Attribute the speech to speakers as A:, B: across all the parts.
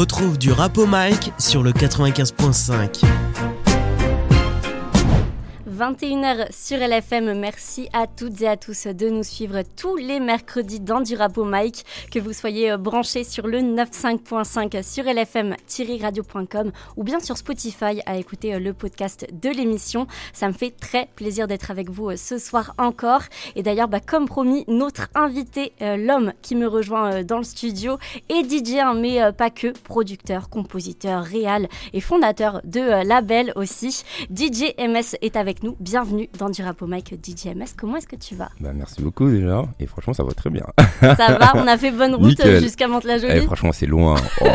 A: Retrouve du rap au mic sur le 95.5.
B: 21h sur LFM. Merci à toutes et à tous de nous suivre tous les mercredis dans du rap mic. Que vous soyez euh, branchés sur le 95.5 sur lfm-radio.com ou bien sur Spotify à écouter euh, le podcast de l'émission. Ça me fait très plaisir d'être avec vous euh, ce soir encore. Et d'ailleurs, bah, comme promis, notre invité, l'homme qui me rejoint dans le studio, est DJ, hein, mais pas que, producteur, compositeur, réal et fondateur de label aussi. DJ MS est avec nous Bienvenue dans du rap au mic DJMS. Comment est-ce que tu vas?
C: Bah, Merci beaucoup déjà. Et franchement, ça va très bien.
B: ça va On a fait bonne route jusqu'à Mantes-la-Jolie
C: eh, Franchement, c'est loin. Oh,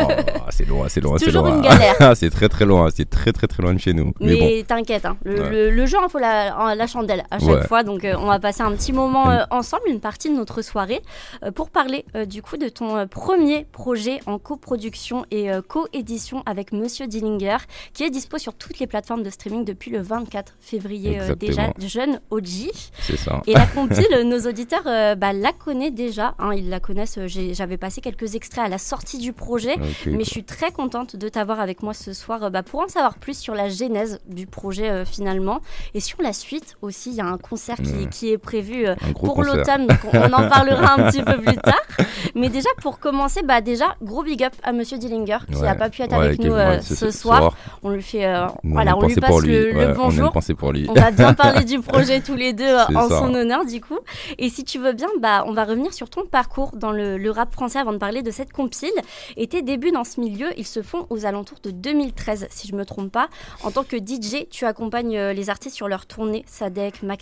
C: c'est loin, c'est loin,
B: c'est toujours une galère.
C: c'est très très loin. C'est très très très loin de chez nous.
B: Mais, t'inquiète, hein. le, jeu, il faut la, la, chandelle à chaque fois. Donc, euh, on va passer un petit moment euh, ensemble, une partie de notre soirée, euh, pour parler du coup de ton premier projet en coproduction et coédition avec Monsieur Dillinger, qui est dispo sur toutes les plateformes de streaming depuis le 24 février euh, déjà jeune OG.
C: C'est ça.
B: Et la compile, nos auditeurs euh, bah, la connaissent déjà. Hein, ils la connaissent. Euh, j'avais passé quelques extraits à la sortie du projet. mais je suis très contente de t'avoir avec moi ce soir bah, pour en savoir plus sur la genèse du projet finalement. Et sur la suite aussi, il y a un concert qui, qui est prévu pour l'automne. On en parlera un petit peu plus tard. Mais déjà, pour commencer, bah, déjà, gros big up à Monsieur Dillinger qui n'a pas pu être avec nous ce, soir. On lui fait, voilà, on lui passe le, bonjour.
C: On, pour lui.
B: on va bien parler du projet tous les deux en son honneur du coup. Et si tu veux bien, bah, on va revenir sur ton parcours dans le, rap français avant de parler de cette compile. Et tes débuts dans ce milieu, ils se font aux alentours de 2013, si je me trompe pas. En tant que DJ, tu accompagnes euh, les artistes sur leur tournée, Sadek, Mac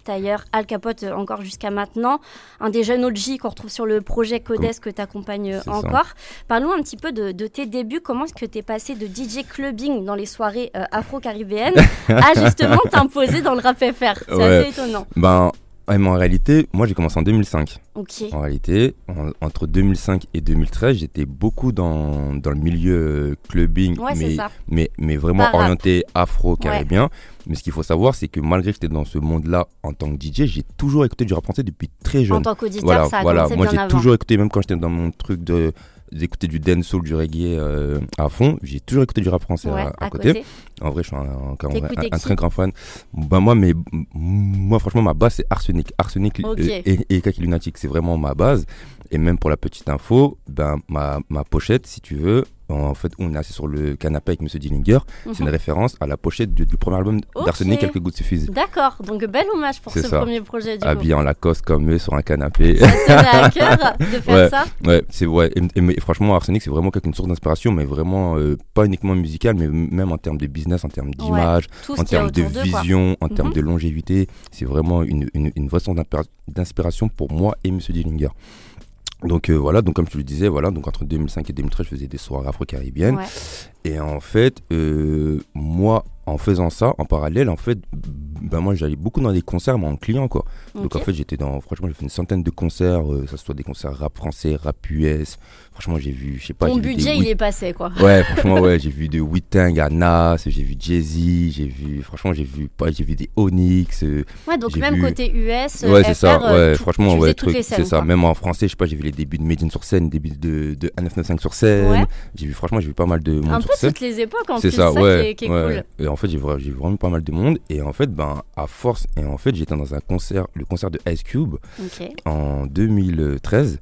B: Al Capote euh, encore jusqu'à maintenant. Un des jeunes OG qu'on retrouve sur le projet Codes que tu accompagnes euh, encore. Parlons un petit peu de, tes débuts. Comment est-ce que tu es passé de DJ clubbing dans les soirées afro-caribéennes à justement t'imposer dans le rap FR. C'est assez étonnant.
C: Ben, en réalité, moi j'ai commencé en 2005.
B: Ok.
C: En réalité, entre 2005 et 2013, j'étais beaucoup dans, dans, le milieu clubbing, mais, mais, mais, vraiment orienté afro-caribéen. Mais ce qu'il faut savoir, c'est que malgré que j'étais dans ce monde-là en tant que DJ, j'ai toujours écouté du rap français depuis très jeune. En
B: tant qu'auditeur,
C: voilà,
B: ça a
C: voilà.
B: Moi
C: j'ai toujours écouté, même quand j'étais dans mon truc de d'écouter du dancehall, du reggae euh, à fond. J'ai toujours écouté du rap français à, côté. En vrai, je suis un, un, très grand fan. Bah, moi, mais, moi, franchement, ma base, c'est Arsenic. Arsenic et, et Kaki Lunatic, c'est vraiment ma base. Et même pour la petite info, ben, ma, ma pochette, si tu veux, en fait, on est assis sur le canapé avec Monsieur Dillinger. C'est une mhm. référence à la pochette du, premier album d'Arsenic, Quelques gouttes suffisent.
B: D'accord, donc bel hommage pour ce premier projet. Du
C: Habillé en Lacoste comme eux sur un canapé.
B: Ça à cœur de faire ça
C: Ouais, c'est ouais. Et, franchement, Arsenic, c'est vraiment une source d'inspiration, mais vraiment euh, pas uniquement musicale, mais même en termes de business, en termes d'image, en termes de vision, en termes mhm. de longévité. C'est vraiment une, une, une vraie source d'inspiration pour moi et Monsieur Dillinger. Donc euh, voilà, donc comme je le disais, voilà, donc entre 2005 et 2013, je faisais des soirées afro-caribéennes. Et en fait, euh, moi, en faisant ça, en parallèle, en fait, ben moi j'allais beaucoup dans des concerts, mais en client quoi. Donc en fait, j'étais dans, franchement, j'ai fait une centaine de concerts, euh, ça soit des concerts rap français, rap US. Franchement, j'ai vu, je sais pas.
B: Ton budget, il est passé quoi.
C: Ouais, franchement, ouais, j'ai vu de Witang à Nas, j'ai vu Jay-Z, j'ai vu, franchement, j'ai vu, pas, j'ai vu des Onyx.
B: Euh, ouais, donc même côté US.
C: Ouais, c'est ça, ouais, franchement, ouais, c'est ça. Même en français, je sais pas, j'ai vu les débuts de Medine sur scène, débuts de, de 1995 sur scène. J'ai vu, franchement, j'ai vu pas mal de
B: monde toutes les époques en plus,
C: ça,
B: ça
C: ouais,
B: qui est, cool.
C: Et en fait, j'ai vraiment pas mal de monde. Et en fait, ben, à force, et en fait, j'étais dans un concert, le concert de Ice Cube en 2013.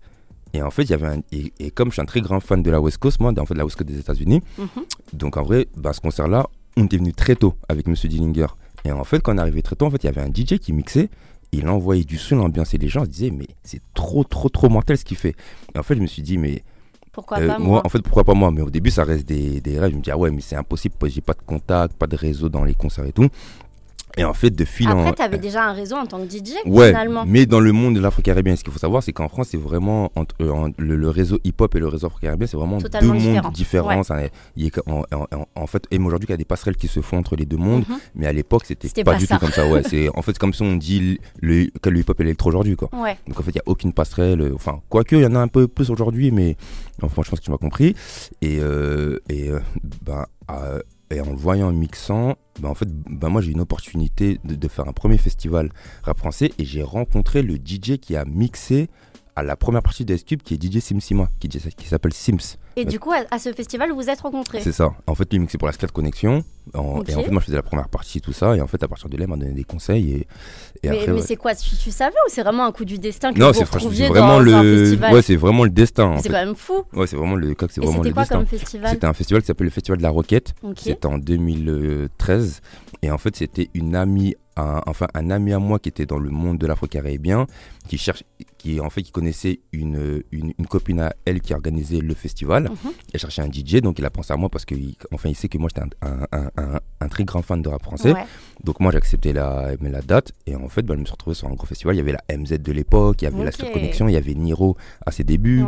C: Et en fait, il y avait un, et, comme je suis un très grand fan de la West Coast, moi, en fait, de la West Coast des États-Unis, mhm. donc en vrai, ben, ce concert-là, on était venu très tôt avec Monsieur Dillinger. Et en fait, quand on est arrivé très tôt, en fait, il y avait un DJ qui mixait. Il envoyait du son, l'ambiance et les gens se disaient, mais c'est trop, trop, trop mortel ce qu'il fait. Et en fait, je me suis dit, mais
B: pourquoi euh, pas moi,
C: En fait, pourquoi pas moi? Mais au début, ça reste des, des rêves. Je me dis, ah ouais, mais c'est impossible, j'ai pas de contact, pas de réseau dans les concerts et tout. Et en fait, de fil
B: Après,
C: en.
B: Après, tu avais déjà un réseau en tant que DJ,
C: ouais,
B: finalement.
C: Mais dans le monde de l'Afro-Caribéen, ce qu'il faut savoir, c'est qu'en France, c'est vraiment. Entre, euh, le, réseau hip-hop et le réseau Afro-Caribéen, c'est vraiment deux mondes différents. il en, en, fait, et aujourd'hui, il y a des passerelles qui se font entre les deux mondes, mhm. mais à l'époque, c'était pas, pas, du tout comme ça. Ouais, c'est, en fait, comme si on dit le, que le hip-hop et l'électro aujourd'hui. Quoi.
B: Ouais.
C: Donc, en fait, il n'y a aucune passerelle. Euh, enfin, quoique, il y en a un peu plus aujourd'hui, mais enfin, je pense que tu m'as compris. Et, euh, et bah, et en le voyant mixant, bah en fait, bah moi j'ai une opportunité de, faire un premier festival rap français et j'ai rencontré le DJ qui a mixé à la première partie de Cube qui est DJ Simsima, qui, qui s'appelle Sims.
B: Et du coup, à, ce festival, vous vous êtes rencontrés
C: C'est ça. En fait, lui, mixait pour la Scat Connexion. Et en fait, moi, je faisais la première partie, tout ça. Et en fait, à partir de là, il m'a donné des conseils. Et,
B: mais, mais c'est quoi tu, savais ou c'est vraiment un coup du destin que
C: non,
B: vous
C: retrouviez vraiment
B: dans
C: le...
B: un festival
C: Ouais, c'est vraiment le destin.
B: C'est quand même fou.
C: Ouais, c'est vraiment le cas c'est
B: vraiment
C: le
B: destin.
C: C'était quoi
B: comme festival
C: C'était un festival qui s'appelle le Festival de la Roquette. C'était en 2013. Et en fait, c'était une amie un, enfin un ami à moi qui était dans le monde de l'afro-caribéen, qui cherche, qui en fait qui connaissait une, une, copine à elle qui organisait le festival. Elle mhm. cherchait un DJ, donc il a pensé à moi parce que enfin il sait que moi j'étais un, un, un, très grand fan de rap français. Donc moi j'ai accepté la, la date et en fait bah, je me suis retrouvé sur un gros festival. Il y avait la MZ de l'époque, il y avait la Surconnexion, il y avait Niro à ses débuts.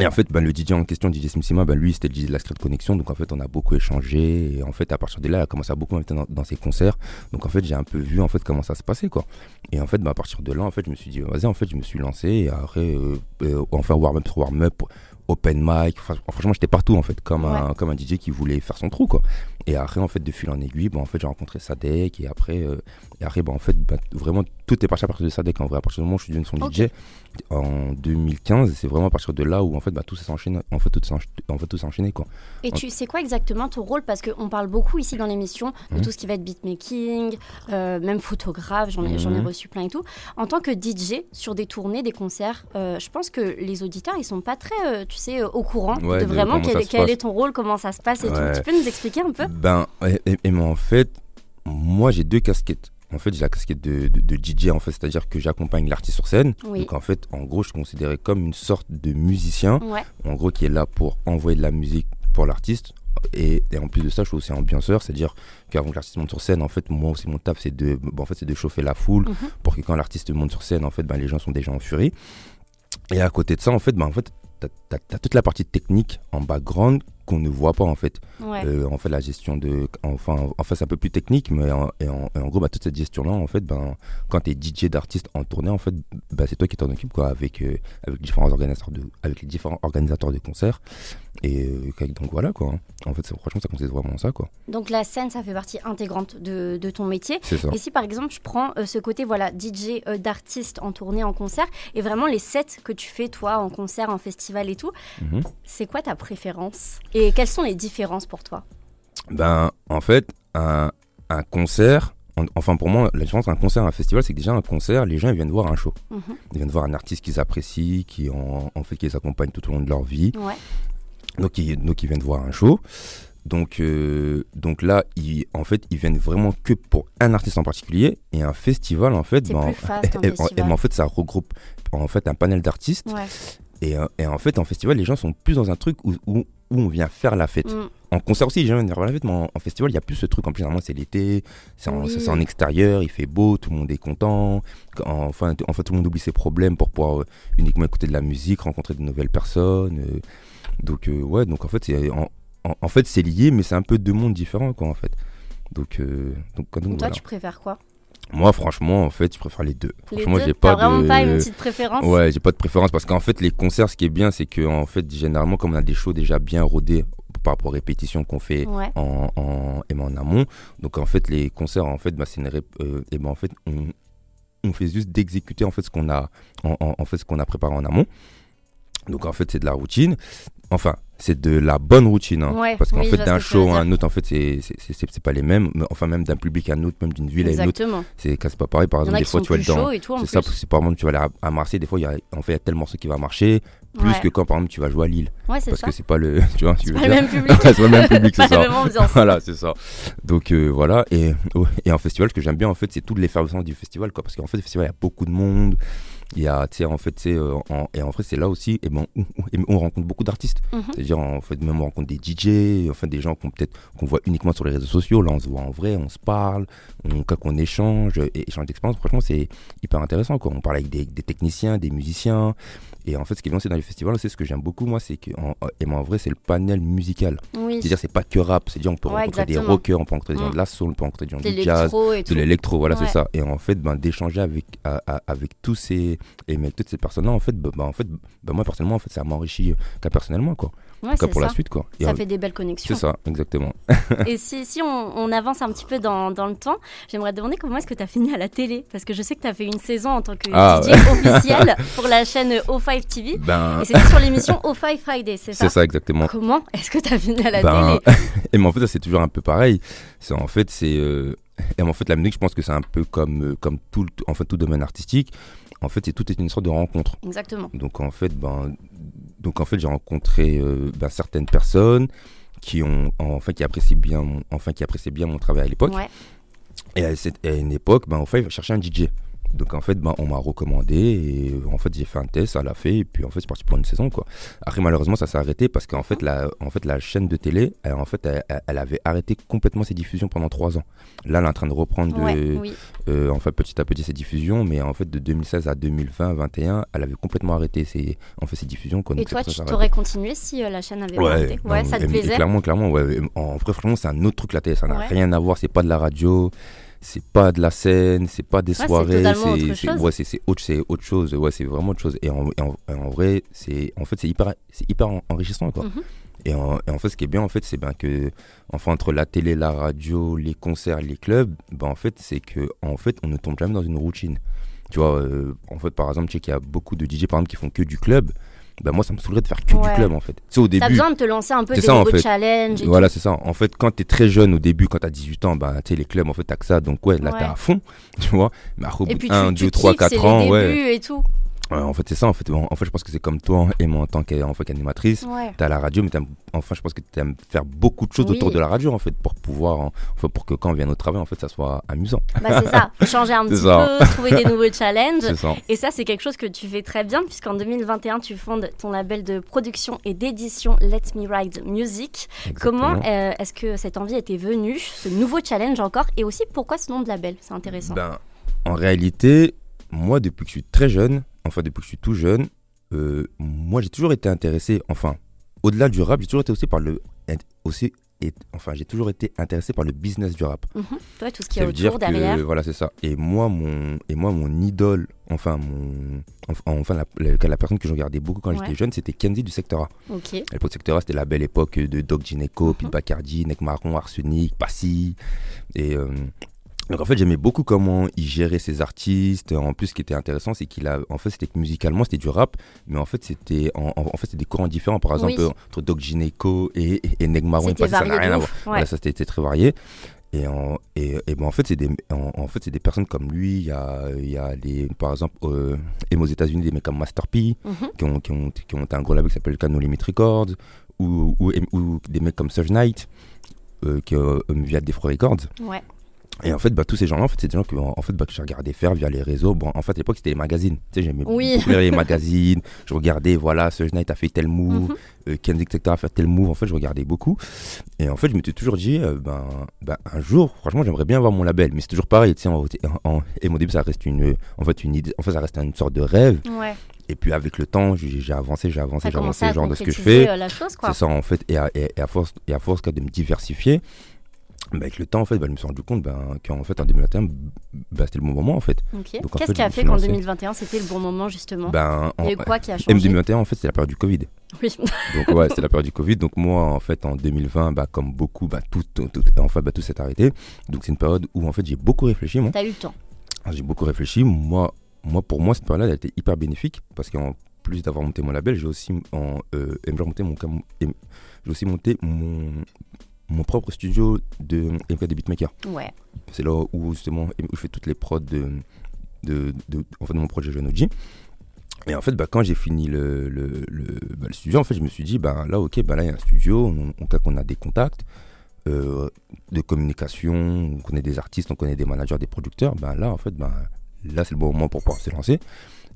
C: Et en fait, ben, le DJ en question, DJ Simsima, ben, lui, c'était le DJ de la Street Connection. Donc, en fait, on a beaucoup échangé. Et en fait, à partir de là, il a commencé à beaucoup m'inviter dans, ses concerts. Donc, en fait, j'ai un peu vu en fait, comment ça se passait. Quoi. Et en fait, ben, à partir de là, en fait, je me suis dit, vas-y, en fait, je me suis lancé. Et après, euh, euh, enfin, warm-up sur warm-up, open mic. franchement, j'étais partout, en fait, comme, un, comme un DJ qui voulait faire son trou. Quoi. Et après, en fait, de fil en aiguille, ben, en fait, j'ai rencontré Sadek. Et après, euh, et après ben, en fait, ben, vraiment, tout est parti à partir de Sadek. En vrai, à partir du moment où je suis devenu son DJ, en 2015. C'est vraiment à partir de là où en fait bah, tout s'est enchaîné. En fait tout en fait, tout enchaîné quoi.
B: Et tu sais quoi exactement ton rôle? Parce qu'on parle beaucoup ici dans l'émission de mhm. tout ce qui va être beatmaking, euh, même photographe. J'en ai, ai mhm. reçu plein et tout. En tant que DJ sur des tournées, des concerts, euh, je pense que les auditeurs ils sont pas très, tu sais, au courant de vraiment quel, est ton rôle, comment ça se passe et tout. Tu peux nous expliquer un peu?
C: Ben et, et, en fait moi j'ai deux casquettes en fait, j'ai la casquette de, de, DJ, en fait, c'est-à-dire que j'accompagne l'artiste sur scène. Donc, en fait, en gros, je suis considéré comme une sorte de musicien, en gros, qui est là pour envoyer de la musique pour l'artiste. Et, en plus de ça, je suis aussi ambianceur, c'est-à-dire qu'avant que l'artiste monte sur scène, en fait, moi aussi, mon taf, c'est de, en fait, de chauffer la foule mhm. pour que quand l'artiste monte sur scène, en fait, ben, les gens sont déjà en furie. Et à côté de ça, en fait, ben, en fait, tu as, toute la partie technique en background qu'on ne voit pas en fait. Euh, en fait, la gestion de. Enfin, en fait, c'est un peu plus technique, mais en, en, gros, bah, toute cette gestion-là, en fait, ben, quand tu es DJ d'artiste en tournée, en fait, bah, c'est toi qui t'en occupes quoi, avec, euh, avec, différents organisateurs de, avec les différents organisateurs de concerts. Et euh, donc voilà quoi. En fait, franchement, ça consiste vraiment ça quoi.
B: Donc la scène, ça fait partie intégrante de, de ton métier.
C: Ça.
B: Et si par exemple, je prends ce côté voilà DJ d'artiste en tournée, en concert, et vraiment les sets que tu fais toi en concert, en festival et tout, mhm. c'est quoi ta préférence? Et quelles sont les différences pour toi?
C: Ben, en fait, un, un concert, enfin pour moi, la différence entre un concert et un festival, c'est que déjà un concert, les gens ils viennent voir un show. Mhm. Ils viennent voir un artiste qu'ils apprécient, qui en, fait qui les accompagne tout au long de leur vie. Donc, ils, donc ils viennent voir un show. Donc, euh, donc là, ils, en fait, ils viennent vraiment que pour un artiste en particulier et un festival, en fait,
B: ben,
C: en, fait, ça regroupe en fait un panel d'artistes. Et, euh, et, en fait, en festival, les gens sont plus dans un truc où, où, où on vient faire la fête. Mm. En concert aussi, gens viennent faire la fête, mais en, festival, il n'y a plus ce truc. En plus, normalement, c'est l'été, c'est en, en, extérieur, il fait beau, tout le monde est content. Enfin, en fait, tout le monde oublie ses problèmes pour pouvoir euh, uniquement écouter de la musique, rencontrer de nouvelles personnes. Euh. donc, ouais, donc en fait, c'est en, en, fait, c'est lié, mais c'est un peu deux mondes différents, quoi, en fait. Donc, donc,
B: donc toi, tu préfères quoi?
C: Moi, franchement, en fait, je préfère les deux.
B: Les
C: franchement,
B: j'ai pas vraiment pas une petite préférence?
C: Ouais, j'ai pas de préférence parce qu'en fait, les concerts, ce qui est bien, c'est que en fait, généralement, comme on a des shows déjà bien rodés par rapport aux répétitions qu'on fait en, en, en, amont, donc en fait, les concerts, en fait, bah, c'est une euh, et ben, en fait, on, on fait juste d'exécuter en fait ce qu'on a, en, en, fait, ce qu'on a préparé en amont. Donc en fait, c'est de la routine. Enfin, c'est de la bonne routine. Hein. parce qu'en fait, d'un show à un autre, en fait, c'est pas les mêmes. Enfin, même d'un public à un autre, même d'une ville à une autre. C'est pas pareil. Par exemple, des fois, tu vas dans. C'est ça, c'est par exemple, tu vas aller à Marseille, des fois, il y a, en fait, il y a tel morceau qui va marcher, plus que quand, par exemple, tu vas jouer à Lille.
B: parce
C: que c'est pas le. Tu vois,
B: pas, le même public.
C: c'est pas le même public, c'est ça. voilà, c'est ça. Donc, euh, voilà. Et, et en festival, ce que j'aime bien, en fait, c'est toute l'effervescence du festival, quoi. Parce qu'en fait, le festival, il y a beaucoup de monde. Il y a, en fait, c'est euh, et en fait, c'est là aussi, et ben, on, rencontre beaucoup d'artistes. Mhm. C'est-à-dire, en fait, même on rencontre des DJ, enfin, des gens qu'on peut-être qu'on voit uniquement sur les réseaux sociaux. Là, on se voit en vrai, on se parle, on, qu'on échange, et échange d'expérience. Franchement, c'est hyper intéressant. Quoi. On parle avec des, techniciens, des musiciens, et en fait, ce qui est bien aussi dans les festivals, c'est ce que j'aime beaucoup, moi, c'est que, en, et en vrai, c'est le panel musical. C'est-à-dire, c'est pas que rap, c'est-à-dire, on peut rencontrer des rockers, on peut rencontrer des gens de la soul, on peut rencontrer des gens du jazz, de l'électro, voilà, c'est ça. Et en fait, ben, d'échanger avec, avec tous ces, et avec toutes ces personnes-là, en fait, ben, en fait ben, moi, personnellement, en fait, ça m'enrichit euh, personnellement, quoi. Ouais, pour la suite quoi.
B: ça fait des belles connexions.
C: C'est ça, exactement.
B: et si, si on, avance un petit peu dans, dans le temps, j'aimerais te demander comment est-ce que tu as fini à la télé? Parce que je sais que tu as fait une saison en tant que ah, DJ officiel pour la chaîne O5 TV. Ben... Et c'était sur l'émission O5 Friday, c'est ça?
C: C'est ça, exactement.
B: Comment est-ce que tu as fini à la ben...
C: télé? Et mais en fait, c'est toujours un peu pareil. C'est en fait, c'est. Euh, et en fait, la musique, je pense que c'est un peu comme, euh, comme tout, en fait, tout domaine artistique. En fait, c'est tout est une sorte de rencontre.
B: Exactement.
C: Donc en fait, ben, donc en fait, j'ai rencontré euh, ben, certaines personnes qui ont, enfin, qui apprécient bien, mon, enfin, qui appréciaient bien mon travail à l'époque. Et à, cette, à, une époque, ben, enfin, il chercher un DJ. Donc en fait, ben, on m'a recommandé et en fait j'ai fait un test, ça l'a fait et puis en fait c'est parti pour une saison quoi. Après malheureusement ça s'est arrêté parce qu'en fait la, en fait la chaîne de télé, elle, en fait elle, avait arrêté complètement ses diffusions pendant trois ans. Là elle est en train de reprendre de, euh, en fait petit à petit ses diffusions, mais en fait de 2016 à 2020, 2021, elle avait complètement arrêté ses, en fait ses diffusions.
B: Quoi, et toi tu t'aurais continué si euh, la chaîne avait arrêté? Ouais, ça te plaisait?
C: Clairement, clairement, ouais. En vrai franchement c'est un autre truc la télé, ça n'a rien à voir, c'est pas de la radio c'est pas de la scène, c'est pas des soirées,
B: c'est
C: ouais, c'est autre, autre chose, ouais, c'est vraiment autre chose. Et en, en, vrai, c'est en fait c'est hyper, c'est hyper enrichissant quoi. Mhm. Et en, et en, fait, ce qui est bien, en fait, c'est ben que, enfin, entre la télé, la radio, les concerts, les clubs, ben en fait, c'est que, en fait, on ne tombe jamais dans une routine. Tu vois, euh, en fait, par exemple, tu sais qu'il y a beaucoup de DJ, par exemple, qui font que du club bah moi ça me saoulerait de faire que du club en fait.
B: C'est au début. T'as besoin de te lancer un peu des nouveaux challenges.
C: Voilà, c'est ça. En fait, quand t'es très jeune au début, quand t'as 18 ans, bah tu sais les clubs en fait t'as que ça, donc ouais là t'es à fond, tu vois. Mais après au bout de 1, 2, 3, 4 ans, ouais.
B: Et tout
C: en fait, c'est ça. En fait, en, fait, je pense que c'est comme toi et moi en tant qu'animatrice. tu as la radio, mais enfin, je pense que tu aimes faire beaucoup de choses autour de la radio, en fait, pour pouvoir, pour que quand on vienne au travail, en fait, ça soit amusant.
B: Bah, c'est ça. Changer un petit peu, trouver des nouveaux challenges. Et ça, c'est quelque chose que tu fais très bien, puisqu'en 2021, tu fondes ton label de production et d'édition Let Me Ride Music. Comment euh, est-ce que cette envie était venue, ce nouveau challenge encore, et aussi pourquoi ce nom de label? C'est intéressant.
C: Ben, en réalité, moi, depuis que je suis très jeune, enfin depuis que je suis tout jeune, euh, moi j'ai toujours été intéressé, enfin, au-delà du rap, j'ai toujours été aussi par le. Aussi, et, enfin, j'ai toujours été intéressé par le business du rap.
B: Mhm. tout ce qui est autour, derrière.
C: voilà, c'est ça. Et moi, mon, et moi, mon idole, enfin, mon, enfin, la, la, personne que je regardais beaucoup quand j'étais jeune, c'était Kenzie du Secteur A.
B: Ok. À
C: l'époque, Secteur A, c'était la belle époque de Doc Gineco, mm Bacardi, Nek Marron, Arsenic, Passy. Et, euh, donc en fait j'aimais beaucoup comment il gérait ses artistes. En plus ce qui était intéressant c'est qu'il a en fait c'était musicalement c'était du rap mais en fait c'était en, fait c'était des courants différents par exemple entre Doc Gineco et, et, Negmaron
B: ça n'a rien à
C: voir. ça c'était très varié. Et en, et, et ben en fait, c'est des, en, fait, c'est des personnes comme lui. Il y a, il y a les, par exemple, euh, aux États-Unis, des mecs comme Master P, mhm. qui, ont, qui, ont, qui ont un gros label qui s'appelle Cano Limit Records, ou, ou, ou, des mecs comme Surge Knight, euh, qui, euh, via Defro Records.
B: Ouais.
C: Et en fait, bah, tous ces gens-là, en fait, c'est des gens que, en fait, bah, que j'ai regardé faire via les réseaux. Bon, en fait, à l'époque, c'était les magazines. Tu sais, j'aimais
B: oui.
C: beaucoup les magazines. Je regardais, voilà, ce Knight a fait tel move, mm -hmm. Kendrick, etc. a fait tel move. En fait, je regardais beaucoup. Et en fait, je m'étais toujours dit, euh, ben, ben, un jour, franchement, j'aimerais bien avoir mon label. Mais c'est toujours pareil, tu sais, en, et mon début, ça reste une, en fait, une idée, en fait, ça reste une sorte de rêve.
B: Ouais.
C: Et puis avec le temps, j'ai avancé, j'ai avancé, j'ai avancé, genre de ce que je fais.
B: Euh,
C: c'est ça en fait, et à, et à force, et à force de me diversifier, bah, avec le temps, en fait, bah, je me suis rendu compte ben, qu'en fait, en 2021, bah, c'était le bon moment, en fait.
B: Qu'est-ce qui a fait qu'en 2021, c'était le bon moment, justement?
C: Ben,
B: Il y a eu quoi qui a changé?
C: En 2021, en fait, c'était la période du Covid.
B: Oui.
C: Donc, ouais, c'était la période du Covid. Donc, moi, en fait, en 2020, bah, comme beaucoup, bah, tout, tout, tout, enfin, bah, tout s'est arrêté. Donc, c'est une période où, en fait, j'ai beaucoup réfléchi.
B: T'as eu le temps
C: J'ai beaucoup réfléchi. Moi, moi, pour moi, cette période-là, elle a été hyper bénéfique parce qu'en plus d'avoir monté mon label, j'ai aussi, en, euh, monté mon, j'ai aussi monté mon, mon propre studio de MK de beatmaker.
B: Ouais.
C: C'est là où justement où je fais toutes les prods de, de, de, en fait, de mon projet Jeune OG. Et en fait, bah, quand j'ai fini le, le, le, bah, le, studio, en fait, je me suis dit, bah, là, ok, bah, là, il y a un studio, on, on, a des contacts euh, de communication, on connaît des artistes, on connaît des managers, des producteurs. Bah, là, en fait, bah, là, c'est le bon moment pour pouvoir se lancer.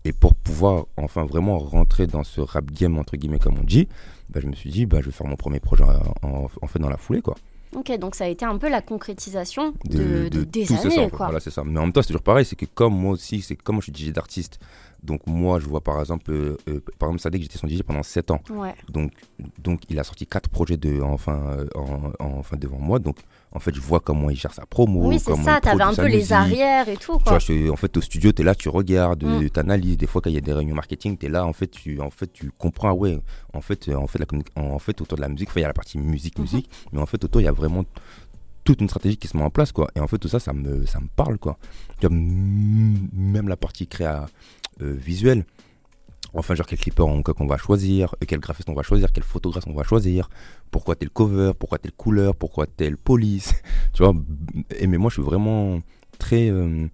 C: Et pour pouvoir enfin vraiment rentrer dans ce rap game, entre guillemets, comme on dit, bah, je me suis dit, bah, je vais faire mon premier projet en, en fait dans la foulée. quoi.
B: Ok, donc ça a été un peu la concrétisation de, des années, quoi.
C: Voilà, c'est ça. Mais en même temps, c'est toujours pareil, c'est que comme moi aussi, c'est comme je suis DJ d'artiste, Donc moi, je vois par exemple, euh, euh, par exemple Sadek, j'étais son DJ pendant 7 ans. Donc, donc il a sorti 4 projets de, enfin, en, enfin devant moi. Donc en fait, je vois comment il gère sa promo.
B: Oui, c'est ça, t'avais un peu les arrières et tout.
C: Quoi. Tu vois, en fait, au studio, tu es là, tu regardes, mm. tu analyses. Des fois, quand il y a des réunions marketing, tu es là, en fait, tu, en fait, tu comprends, ah ouais, en fait, en fait, la, en fait autour de la musique, il y a la partie musique, mm-hmm. musique, mais en fait, autour, il y a vraiment toute une stratégie qui se met en place quoi et en fait tout ça ça me ça me parle quoi même la partie créa euh, visuelle enfin genre quel clipper on, qu'on va choisir quel graphiste on va choisir quel photographe on va choisir pourquoi tel cover pourquoi telle couleur pourquoi telle police. Tu vois et mais moi je suis vraiment très euh,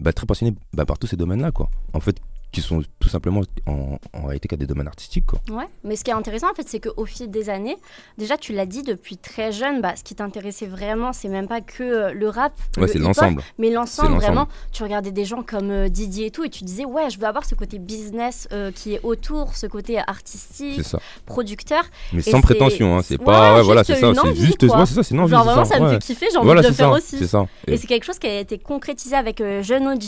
C: bah, très passionné bah, par tous ces domaines là quoi. En fait qui sont tout simplement en, en réalité qu'à des domaines artistiques. Quoi.
B: Ouais, mais ce qui est intéressant en fait, c'est qu'au fil des années, déjà tu l'as dit depuis très jeune, bah, ce qui t'intéressait vraiment, c'est même pas que euh, le rap,
C: ouais, c'est l'ensemble,
B: mais l'ensemble vraiment. Tu regardais des gens comme euh, Didier et tout, et tu disais ouais, je veux avoir ce côté business euh, qui est autour, ce côté artistique, producteur.
C: Mais sans prétention, hein, c'est pas, ouais, voilà, c'est ça, c'est juste,
B: c'est
C: ça, c'est non,
B: Genre vraiment, ça me fait kiffer, j'ai envie de le faire aussi. Et c'est quelque chose qui a été concrétisé avec Jeune OG,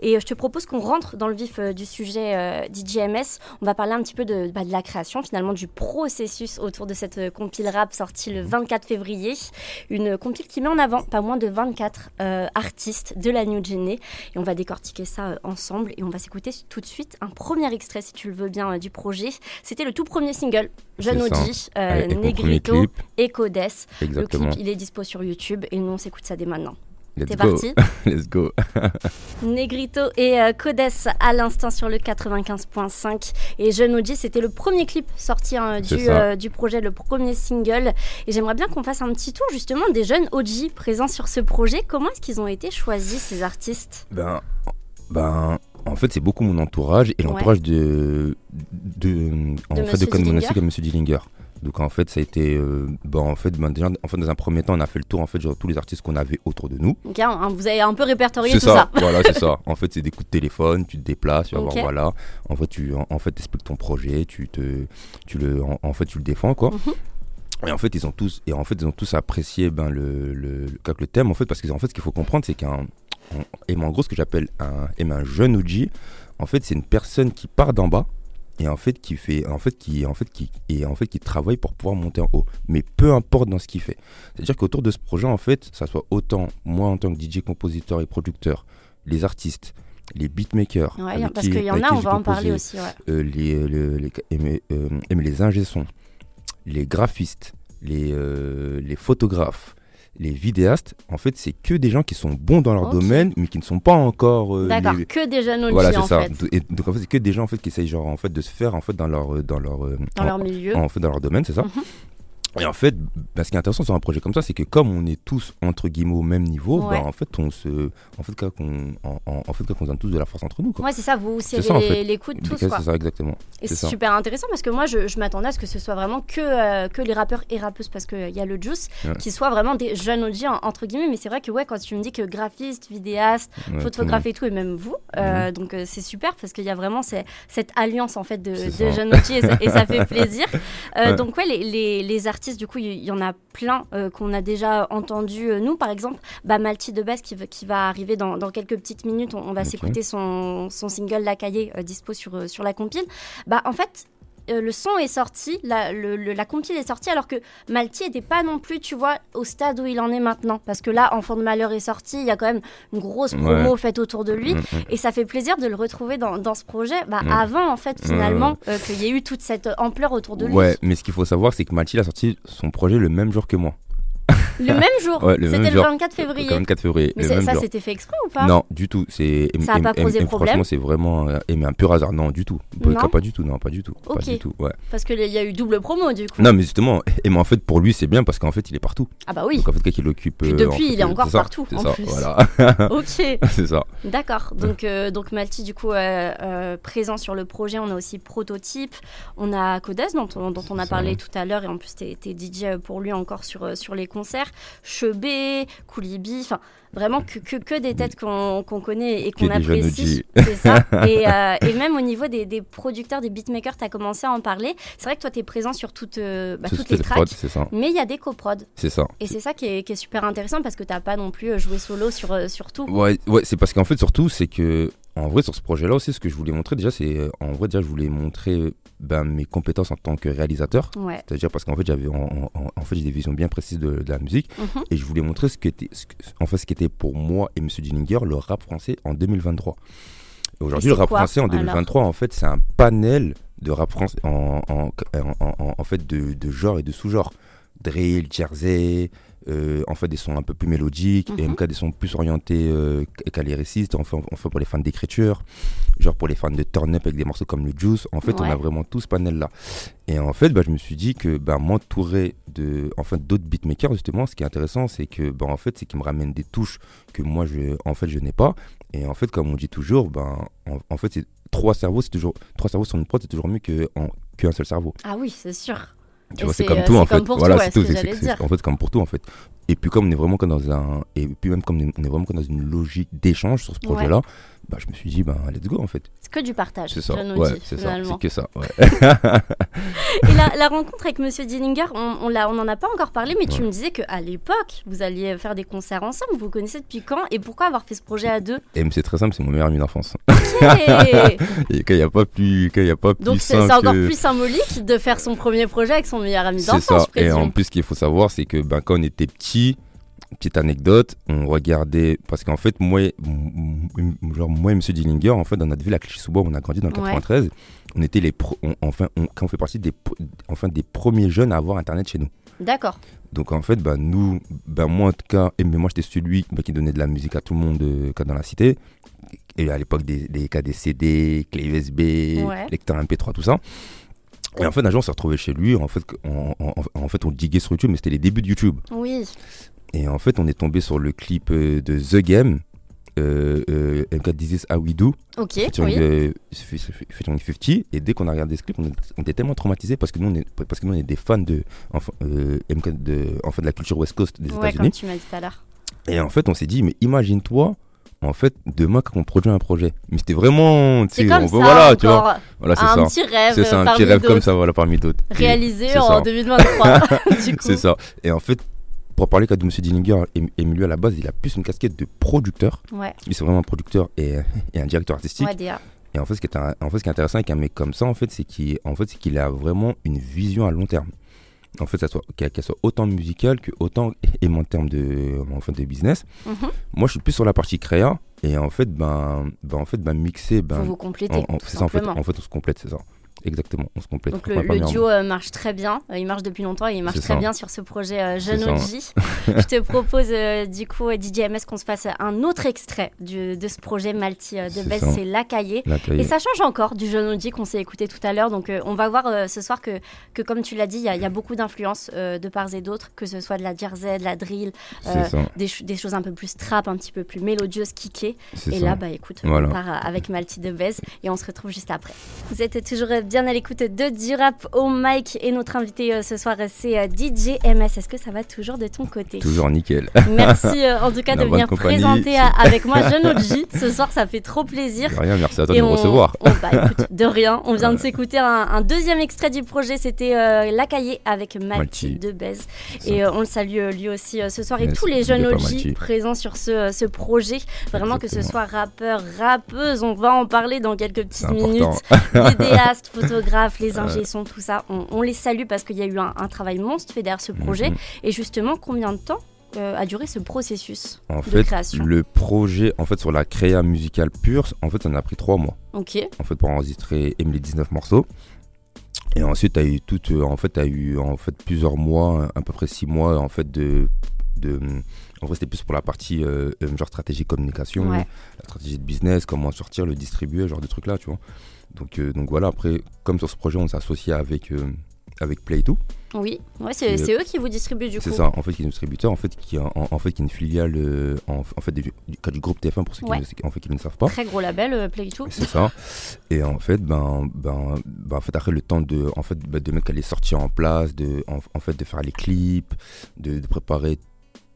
B: et je te propose qu'on rentre dans le vif du sujet euh, d'IGMS, on va parler un petit peu de, bah, de, la création, finalement, du processus autour de cette euh, compile rap sortie le 24 février. Une compile qui met en avant pas moins de 24 euh, artistes de la New Gen. Et on va décortiquer ça ensemble et on va s'écouter tout de suite un premier extrait, si tu le veux bien, du projet. C'était le tout premier single, Jeune Audi, Negrito et Codes. Le clip, il est dispo sur YouTube et nous, on s'écoute ça dès maintenant.
C: T'es parti Let's go.
B: Negrito et euh, Codes à l'instant sur le 95.5. Et Jeune OG, c'était le premier clip sorti hein, du, euh, du, projet, le premier single. Et j'aimerais bien qu'on fasse un petit tour justement des jeunes OG présents sur ce projet. Comment est-ce qu'ils ont été choisis, ces artistes?
C: Ben, ben en fait, c'est beaucoup mon entourage et l'entourage de, de, en fait, de Code Monastic et M. Dillinger. Donc en fait, ça a été, euh, bon, en fait, ben, déjà, en fait, dans un premier temps, on a fait le tour en fait, genre, tous les artistes qu'on avait autour de nous.
B: Ok, hein, vous avez un peu répertorié tout ça.
C: voilà, c'est ça. En fait, c'est des coups de téléphone, tu te déplaces, tu vas voir, voilà. En fait, tu, en, fait, expliques ton projet, tu te, tu le, en, fait, tu le défends, quoi. Mhm. Et en fait, ils ont tous, et en fait, ils ont tous apprécié ben, le, le, le, thème, en fait, parce qu'en fait, ce qu'il faut comprendre, c'est qu'un, et en gros, ce que j'appelle un, un jeune OG, en fait, c'est une personne qui part d'en bas et en fait qui fait en fait qui en fait qui et en fait qui travaille pour pouvoir monter en haut. Mais peu importe dans ce qu'il fait. C'est à dire qu'autour de ce projet en fait ça soit autant moi en tant que DJ compositeur et producteur les artistes les beatmakers
B: parce qu'il y en a on va en parler aussi
C: euh, les, euh, les, les, euh, les ingé les graphistes les, les photographes les vidéastes, en fait, c'est que des gens qui sont bons dans leur domaine, mais qui ne sont pas encore.
B: Euh, D'accord, que des jeunes
C: Voilà,
B: c'est
C: ça. Et donc en fait, c'est que des gens en fait qui essayent genre en fait de se faire en fait dans leur dans leur
B: euh, dans leur milieu,
C: en fait dans leur domaine, c'est ça. Mhm. Et en fait, bah, ce qui est intéressant sur un projet comme ça, c'est que comme on est tous entre guillemets au même niveau, bah, en fait, on se, en fait, quand on, en, en, fait, quand on donne tous de la force entre nous. Quoi.
B: Ouais, c'est ça. Vous serrez les, les, coudes tous. C'est
C: ça, exactement.
B: Et c'est super intéressant parce que moi, je, je m'attendais à ce que ce soit vraiment que euh, que les rappeurs et rappeuses parce qu'il y a le juice, qui soient vraiment des jeunes OG entre guillemets. Mais c'est vrai que ouais, quand tu me dis que graphiste, vidéaste, photographe et tout, et même vous, euh, mhm. donc euh, c'est super parce qu'il y a vraiment cette alliance en fait de, de jeunes OG et, et, ça fait plaisir. donc ouais, les, les, les artistes du coup, il y en a plein euh, qu'on a déjà entendu. Euh, nous, par exemple, bah, Malti de Best qui, qui va arriver dans, quelques petites minutes. On, va s'écouter son, single La Cahier euh, dispo sur, sur la compile. Bah, en fait, euh, le son est sorti, la, la compile est sortie, alors que Malti n'était pas non plus, tu vois, au stade où il en est maintenant. Parce que là, Enfant de Malheur est sorti, il y a quand même une grosse promo faite autour de lui. Mm, mm. Et ça fait plaisir de le retrouver dans, dans ce projet, bah, mm. avant, en fait, finalement, euh, qu'il y ait eu toute cette ampleur autour de lui.
C: Ouais, mais ce qu'il faut savoir, c'est que Malti a sorti son projet le même jour que moi.
B: Le même jour C'était le 24 février.
C: Le 24 février.
B: Mais ça, c'était fait exprès ou pas?
C: Non, du tout.
B: C'est, ça n'a pas posé problème
C: Franchement, c'est vraiment euh, un pur hasard. Non, du tout. Non? Pas du tout, non, pas du tout. Pas du tout ouais.
B: Parce qu'il y a eu double promo, du coup.
C: Non, mais justement, et mais en fait, pour lui, c'est bien parce qu'en fait, il est partout.
B: Ah bah oui.
C: Donc en fait, qu'il occupe.
B: Puis depuis, il est encore partout, en
C: ça,
B: plus.
C: Voilà.
B: ok.
C: c'est ça.
B: D'accord. Donc, euh, donc Malti, du coup, euh, présent sur le projet. On a aussi Prototype. On a Codes, dont, dont on a parlé tout à l'heure. Et en plus, t'es DJ pour lui encore sur, sur les concerts. Chebet, Koulibi, enfin vraiment que, que, que, des têtes qu'on connaît et qu'on apprécie. Ça. Et, euh, et, même au niveau des, des producteurs, des beatmakers, tu as commencé à en parler. C'est vrai que toi, tu es présent sur toutes, euh, bah, toutes les tracks, mais il y a des coprods.
C: C'est ça.
B: Et c'est ça qui est, qui est, super intéressant parce que tu n'as pas non plus euh, joué solo sur, sur tout.
C: Ouais, ouais c'est parce qu'en fait, surtout, c'est que en vrai, sur ce projet-là aussi, ce que je voulais montrer déjà, c'est en vrai déjà, je voulais montrer ben, mes compétences en tant que réalisateur. C'est-à-dire parce qu'en fait, j'avais en, fait, j'ai des visions bien précises de, la musique mhm. et je voulais montrer ce qu'était, ce, en fait, ce qu'était pour moi et Monsieur Dillinger le rap français en 2023. Aujourd'hui, le rap français en 2023, en fait, c'est un panel de rap français en, en, fait de, de genres et de sous-genres. Drill, jersey, euh, en fait des sons un peu plus mélodiques, et MK des sons plus orientés euh, on enfin, enfin pour les fans d'écriture, genre pour les fans de turn up avec des morceaux comme le Juice, en fait on a vraiment tout ce panel là. Et en fait bah, je me suis dit que bah, m'entourer de enfin, d'autres beatmakers justement, ce qui est intéressant c'est que bah, en fait c'est qu'ils me ramènent des touches que moi je, en fait je n'ai pas. Et en fait comme on dit toujours, ben en, fait c'est trois cerveaux, c'est toujours trois cerveaux sur une prod, c'est toujours mieux qu'un seul cerveau.
B: Ah oui, c'est sûr.
C: Tu vois, c'est comme tout en fait. Voilà, c'est tout. En fait, comme pour tout en fait. Et puis comme on est vraiment comme dans un et puis même comme on est vraiment comme dans une logique d'échange sur ce projet-là, bah, je me suis dit, bah, let's go en fait.
B: C'est que du partage.
C: C'est ça, ouais, c'est ça, c'est que ça. Ouais.
B: et la, la, rencontre avec Monsieur Dillinger, on, on, on en a pas encore parlé, mais tu me disais qu'à l'époque, vous alliez faire des concerts ensemble. Vous vous connaissez depuis quand Et pourquoi avoir fait ce projet à deux?
C: Et c'est très simple, c'est mon meilleur ami d'enfance. et quand il n'y a pas plus, quand il a pas plus
B: Donc c'est encore plus symbolique de faire son premier projet avec son meilleur ami d'enfance.
C: C'est ça. Et en plus, ce qu'il faut savoir, c'est que ben, quand on était petit, petite anecdote, on regardait, parce qu'en fait, moi, genre, moi et M. Dillinger, en fait, dans notre ville à Clichy-sous-Bois, on a grandi dans le 93, on était les, enfin, on, on fait partie des, enfin, des premiers jeunes à avoir Internet chez nous.
B: D'accord.
C: Donc en fait, bah, nous, bah, moi en tout cas, et, mais moi j'étais celui bah, qui donnait de la musique à tout le monde euh, dans la cité. Et à l'époque, des, des, des CD, clés USB, lecteur MP3, tout ça. Et en fait, un jour, on s'est retrouvé chez lui. En fait, on, en fait, on diguait sur YouTube, mais c'était les débuts de YouTube.
B: Oui.
C: Et en fait, on est tombé sur le clip euh, de The Game. Euh, euh, MK This How We Do.
B: Ok. oui.
C: 50. Et dès qu'on a regardé ce clip, on, était tellement traumatisés parce que nous, on est, parce que nous, on est des fans de, enfin, euh, MK de, en fait, de la culture West Coast des
B: ouais,
C: États-Unis.
B: Tu m'as dit tout à l'heure.
C: Et en fait, on s'est dit, mais imagine-toi en fait demain quand on produit un projet mais c'était vraiment
B: c'est comme ça voilà tu vois voilà c'est
C: un
B: petit rêve
C: c'est ça un petit rêve comme ça voilà parmi d'autres
B: réalisé en 2023
C: c'est ça et en fait pour parler de M. Dillinger, Emilio à la base, il a plus une casquette de producteur.
B: Ouais.
C: Lui, c'est vraiment un producteur et, un directeur artistique.
B: Ouais,
C: et en fait, ce qui est, en fait, ce qui est intéressant avec un mec comme ça, en fait, c'est qu'il en fait, qu'il a vraiment une vision à long terme. En fait, qu'elle soit autant musicale que autant et en termes de, en fait, de business. Mhm. Moi, je suis plus sur la partie créa et en fait, ben, ben en fait, ben mixer, ben,
B: vous vous complétez.
C: C'est ça, en fait, en fait, on se complète, c'est ça. Exactement, on se complète.
B: Donc le, duo euh, marche très bien, euh, il marche depuis longtemps et il marche très bien sur ce projet euh, Jeune OG. Je te propose du coup, DJ MS, qu'on se fasse un autre extrait de ce projet Malti de Bess, c'est La Cahier. Et ça change encore du Jeune OG qu'on s'est écouté tout à l'heure. Donc on va voir ce soir que, que, comme tu l'as dit, il y, a beaucoup d'influences de part et d'autre, que ce soit de la jersey, de la drill, des, des, choses un peu plus trap, un petit peu plus mélodieuses, kickées. Et là, bah écoute, on part avec Malti de Bez et on se retrouve juste après. Vous êtes toujours bien à l'écoute de du rap au mic et notre invité euh, ce soir c'est euh, DJ MS. Est-ce que ça va toujours de ton côté?
C: Toujours nickel.
B: Merci euh, en tout cas de venir présenter avec moi Jeune OG. Ce soir ça fait trop plaisir.
C: De rien, merci à toi de me recevoir.
B: bah, écoute, de rien. On vient de s'écouter un, deuxième extrait du projet, c'était La Cahier avec Malti de Bez. Et on le salue lui aussi ce soir et tous les jeunes OG présents sur ce, ce projet. Vraiment que ce soit rappeur, rappeuse, on va en parler dans quelques petites minutes. Vidéaste, photographes, les ingés sont tout ça, on, les salue parce qu'il y a eu un, travail monstre fait derrière ce projet. Mhm. Et justement, combien de temps euh, a duré ce processus
C: en
B: de
C: fait,
B: création
C: Le projet, en fait, sur la créa musicale pure, en fait, ça en a pris trois mois.
B: Ok.
C: En fait, pour enregistrer les 19 morceaux. Et ensuite, tu as eu tout, euh, en fait, as eu en fait plusieurs mois, à peu près six mois, en fait, de, de en c'était plus pour la partie euh, genre stratégie communication, la stratégie de business, comment sortir, le distribuer, genre de trucs là, tu vois. Donc, euh, donc voilà, après, comme sur ce projet, on s'est associé avec, euh, avec Play2.
B: Oui, ouais, c'est eux qui vous distribuent du coup.
C: C'est ça, en fait, qui est un distributeur, en fait, qui, en, en fait, qui est une filiale euh, en, en, fait, du, du, groupe TF1 pour ceux qui, en fait, qui ne savent pas.
B: Très gros label, Play2.
C: C'est ça. Et en fait, ben, ben, ben, en fait, après le temps de, en fait, ben, de mettre les sorties en place, de, en, fait, de faire les clips, de, de préparer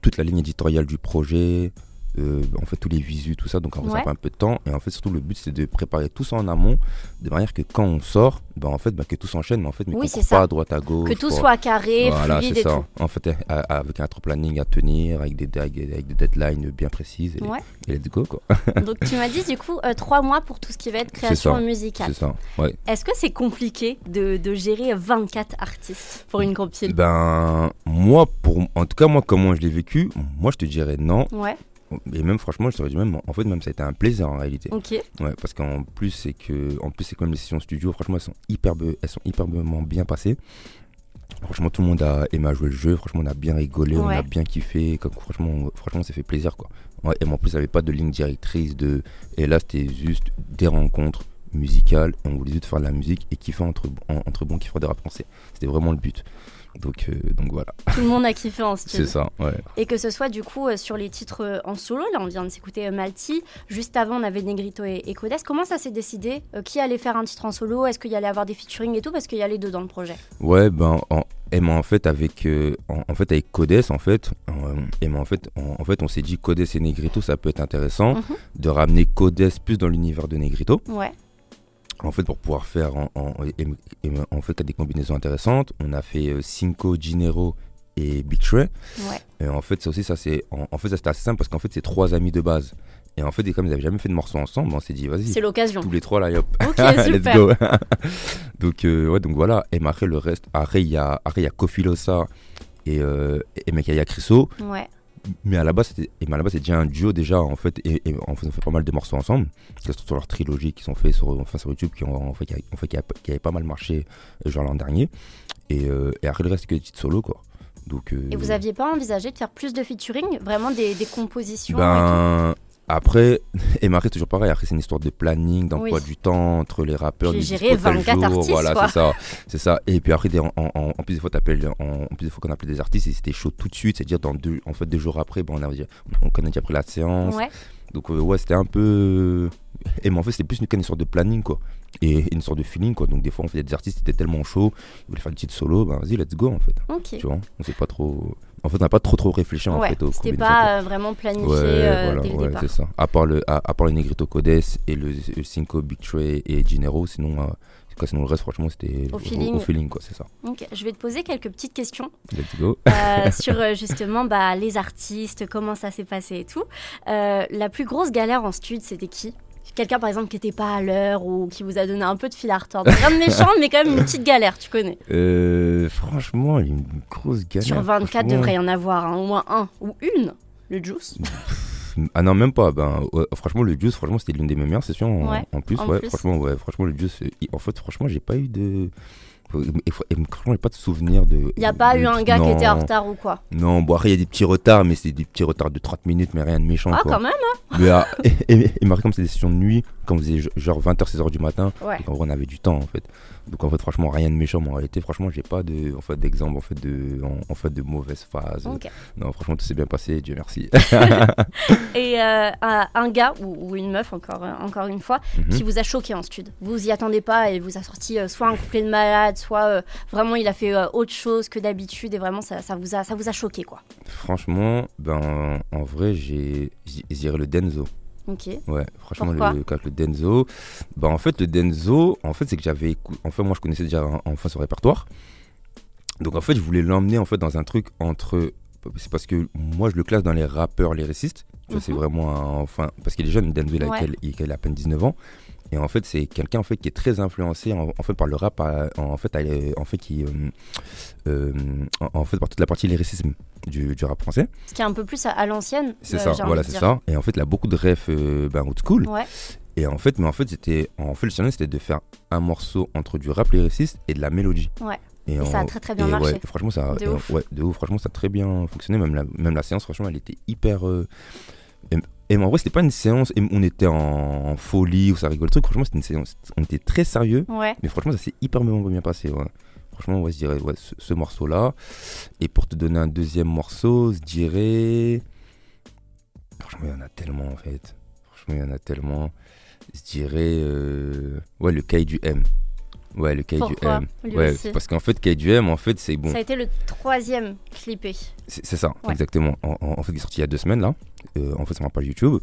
C: toute la ligne éditoriale du projet, euh, en fait tous les visus, tout ça, donc en fait, ça prend un peu de temps. Et en fait, surtout le but c'est de préparer tout ça en amont, de manière que quand on sort, ben, en fait, ben, que tout s'enchaîne, mais en fait, mais
B: oui,
C: pas à droite à gauche.
B: Que tout soit carré, voilà, fluide et ça.
C: En fait, avec un planning à tenir, avec des, avec des deadlines bien précises. Et, let's go quoi.
B: donc tu m'as dit du coup euh, trois mois pour tout ce qui va être création musicale.
C: C'est ça. Ouais.
B: Est-ce que c'est compliqué de, de, gérer 24 artistes pour une compile
C: Ben moi, pour, en tout cas moi, comment je l'ai vécu, moi je te dirais non.
B: Ouais.
C: Et même franchement, je dit même, en fait, même ça a été un plaisir en réalité.
B: Ok.
C: Ouais, parce qu'en plus, c'est que, en plus, c'est quand même les sessions studio, franchement, elles sont hyper, elles sont bien passées. Franchement, tout le monde a aimé jouer le jeu. Franchement, on a bien rigolé, on a bien kiffé. Comme, franchement, on, franchement, ça fait plaisir, quoi. Ouais, et en plus, il n'y avait pas de ligne directrice de. Et là, c'était juste des rencontres musicales. Et on voulait juste faire de la musique et kiffer entre, entre bons kiffeurs de rap français. C'était vraiment le but. Donc, euh, donc voilà.
B: Tout le monde a kiffé en style.
C: C'est ça, ouais.
B: Et que ce soit du coup euh, sur les titres euh, en solo, là on vient de s'écouter Malti, juste avant on avait Negrito et, et Codes. Comment ça s'est décidé Qui allait faire un titre en solo? Est-ce qu'il y allait avoir des featuring et tout? Parce qu'il y a les deux dans le projet.
C: Ouais, ben en, et en fait avec en, fait avec Codes en fait et en fait en, fait on s'est dit Codes et Negrito ça peut être intéressant mhm. de ramener Codes plus dans l'univers de Negrito.
B: Ouais
C: en fait, pour pouvoir faire en, en, fait des combinaisons intéressantes, on a fait euh, Cinco, Ginero et Big
B: Ouais.
C: Et en fait, ça aussi, ça c'est, en, fait, ça c'était assez simple parce qu'en fait, c'est trois amis de base. Et en fait, comme ils n'avaient jamais fait de morceaux ensemble, on s'est dit, vas-y.
B: C'est l'occasion.
C: Tous les trois là, hop.
B: Ok, Let's go.
C: donc, euh, ouais, donc voilà. Et après, le reste, après, il y a, après, il y a Kofilosa et, euh, et Mekaya Criso.
B: Ouais
C: mais à la base c'était c'est déjà un duo déjà en fait et, en fait on fait pas mal de morceaux ensemble. C'est sur leur trilogie qui sont faits sur enfin sur YouTube qui ont en fait qui, a, fait, qui, avait pas mal marché euh, genre l'an dernier. Et, euh, et, après le reste que des titres solo quoi. Donc euh,
B: et vous aviez pas envisagé de faire plus de featuring vraiment des, des compositions
C: ben, après, et Marie, toujours pareil. Après, c'est une histoire de planning, d'emploi du temps entre les rappeurs.
B: J'ai géré 24 artistes.
C: Voilà, c'est ça. C'est ça. Et puis après, en, en, plus, des fois, en, plus, des fois qu'on appelait des artistes, et c'était chaud tout de suite. C'est-à-dire, dans deux, en fait, deux jours après, bon, on, a, on connaît déjà pris la séance. Donc, euh, ouais, c'était un peu. Et mais en fait, c'était plus une, une sorte de planning, quoi. Et une sorte de feeling, quoi. Donc, des fois, on fait des artistes qui étaient tellement chauds, ils voulaient faire des titres solo, ben vas-y, let's go, en fait. Tu vois, on sait pas trop. En fait, on n'a pas trop trop réfléchi en fait.
B: C'était pas euh, vraiment planifié euh,
C: voilà,
B: dès le
C: c'est ça. À part le, à, part le Negrito Codes et le, Cinco Big Tray et Ginero, sinon, euh, sinon le reste, franchement, c'était
B: au, feeling.
C: Au, feeling, quoi, c'est ça.
B: Ok, je vais te poser quelques petites questions.
C: Let's go.
B: sur justement bah, les artistes, comment ça s'est passé et tout. la plus grosse galère en stud, c'était qui? Quelqu'un par exemple qui n'était pas à l'heure ou qui vous a donné un peu de fil à retordre. Rien de méchant, mais quand même une petite galère, tu connais.
C: Euh, franchement, une grosse galère.
B: Sur 24, devrait y en avoir hein, au moins un ou une. Le Juice
C: Ah non, même pas. Ben, franchement, le Juice, franchement, c'était l'une des meilleures sessions en, plus. ouais, franchement, ouais, franchement, le Juice. En fait, franchement, j'ai pas eu de. Et, franchement, j'ai pas de souvenir de.
B: Il n'y a pas eu un gars qui était en retard ou quoi
C: Non, bon, après, il y a des petits retards, mais c'est des petits retards de 30 minutes, mais rien de méchant.
B: Ah, quand même, hein mais, ah,
C: et, et, comme c'est des sessions de nuit, quand vous faisait genre 20h, 16h du matin, en vrai, on avait du temps, en fait. Donc en fait franchement rien de méchant mais en réalité franchement j'ai pas de en fait d'exemple en fait de en, fait de mauvaise phase. Non franchement tout s'est bien passé Dieu merci.
B: et euh, un gars ou, une meuf encore euh, encore une fois mhm. qui vous a choqué en stud. Vous y attendez pas et vous a sorti euh, soit un couplet de malade soit vraiment il a fait autre chose que d'habitude et vraiment ça, ça, vous a ça vous a choqué quoi.
C: Franchement ben en vrai j'ai j'irais le Denzo.
B: Ok.
C: Ouais, franchement, le, le Denzo. Bah, en fait, le Denzo, en fait, c'est que j'avais. En fait, moi, je connaissais déjà enfin son répertoire. Donc, en fait, je voulais l'emmener en fait dans un truc entre. C'est parce que moi, je le classe dans les rappeurs lyricistes. C'est mhm. vraiment Enfin, parce qu'il est jeune, Denzo, il a, il a à peine 19 ans. Et en fait, c'est quelqu'un en fait qui est très influencé en, fait par le rap, en fait, en fait qui, euh, euh, en fait par toute la partie lyricisme du, du rap français.
B: Ce qui est un peu plus à, l'ancienne.
C: C'est euh, ça, voilà, c'est ça. Et en fait, il a beaucoup de refs ben, old school.
B: Ouais.
C: Et en fait, mais en fait, c'était, en fait, le challenge c'était de faire un morceau entre du rap lyriciste et de la mélodie.
B: Ouais. Et, ça a très très bien marché.
C: Ouais, franchement, ça, de ouf. Ouais, de ouf. Franchement, ça a très bien fonctionné. Même la, même la séance, franchement, elle était hyper. Et en vrai, c'était pas une séance, et on était en, folie ou ça rigole. Le truc, franchement, c'était une séance. On était très sérieux. Mais franchement, ça s'est hyper bien passé. Franchement, ouais, je dirais ouais, ce, morceau-là. Et pour te donner un deuxième morceau, je dirais. Franchement, il y en a tellement en fait. Franchement, il y en a tellement. Je dirais. Euh, ouais, le cahier du M. Ouais, le Cahier du M. ouais, parce qu'en fait, Cahier du M, en fait, c'est bon.
B: Ça a été le troisième clippé.
C: C'est ça, exactement. En, fait, il est sorti il y a deux semaines là. Euh, en fait, sur ma page YouTube.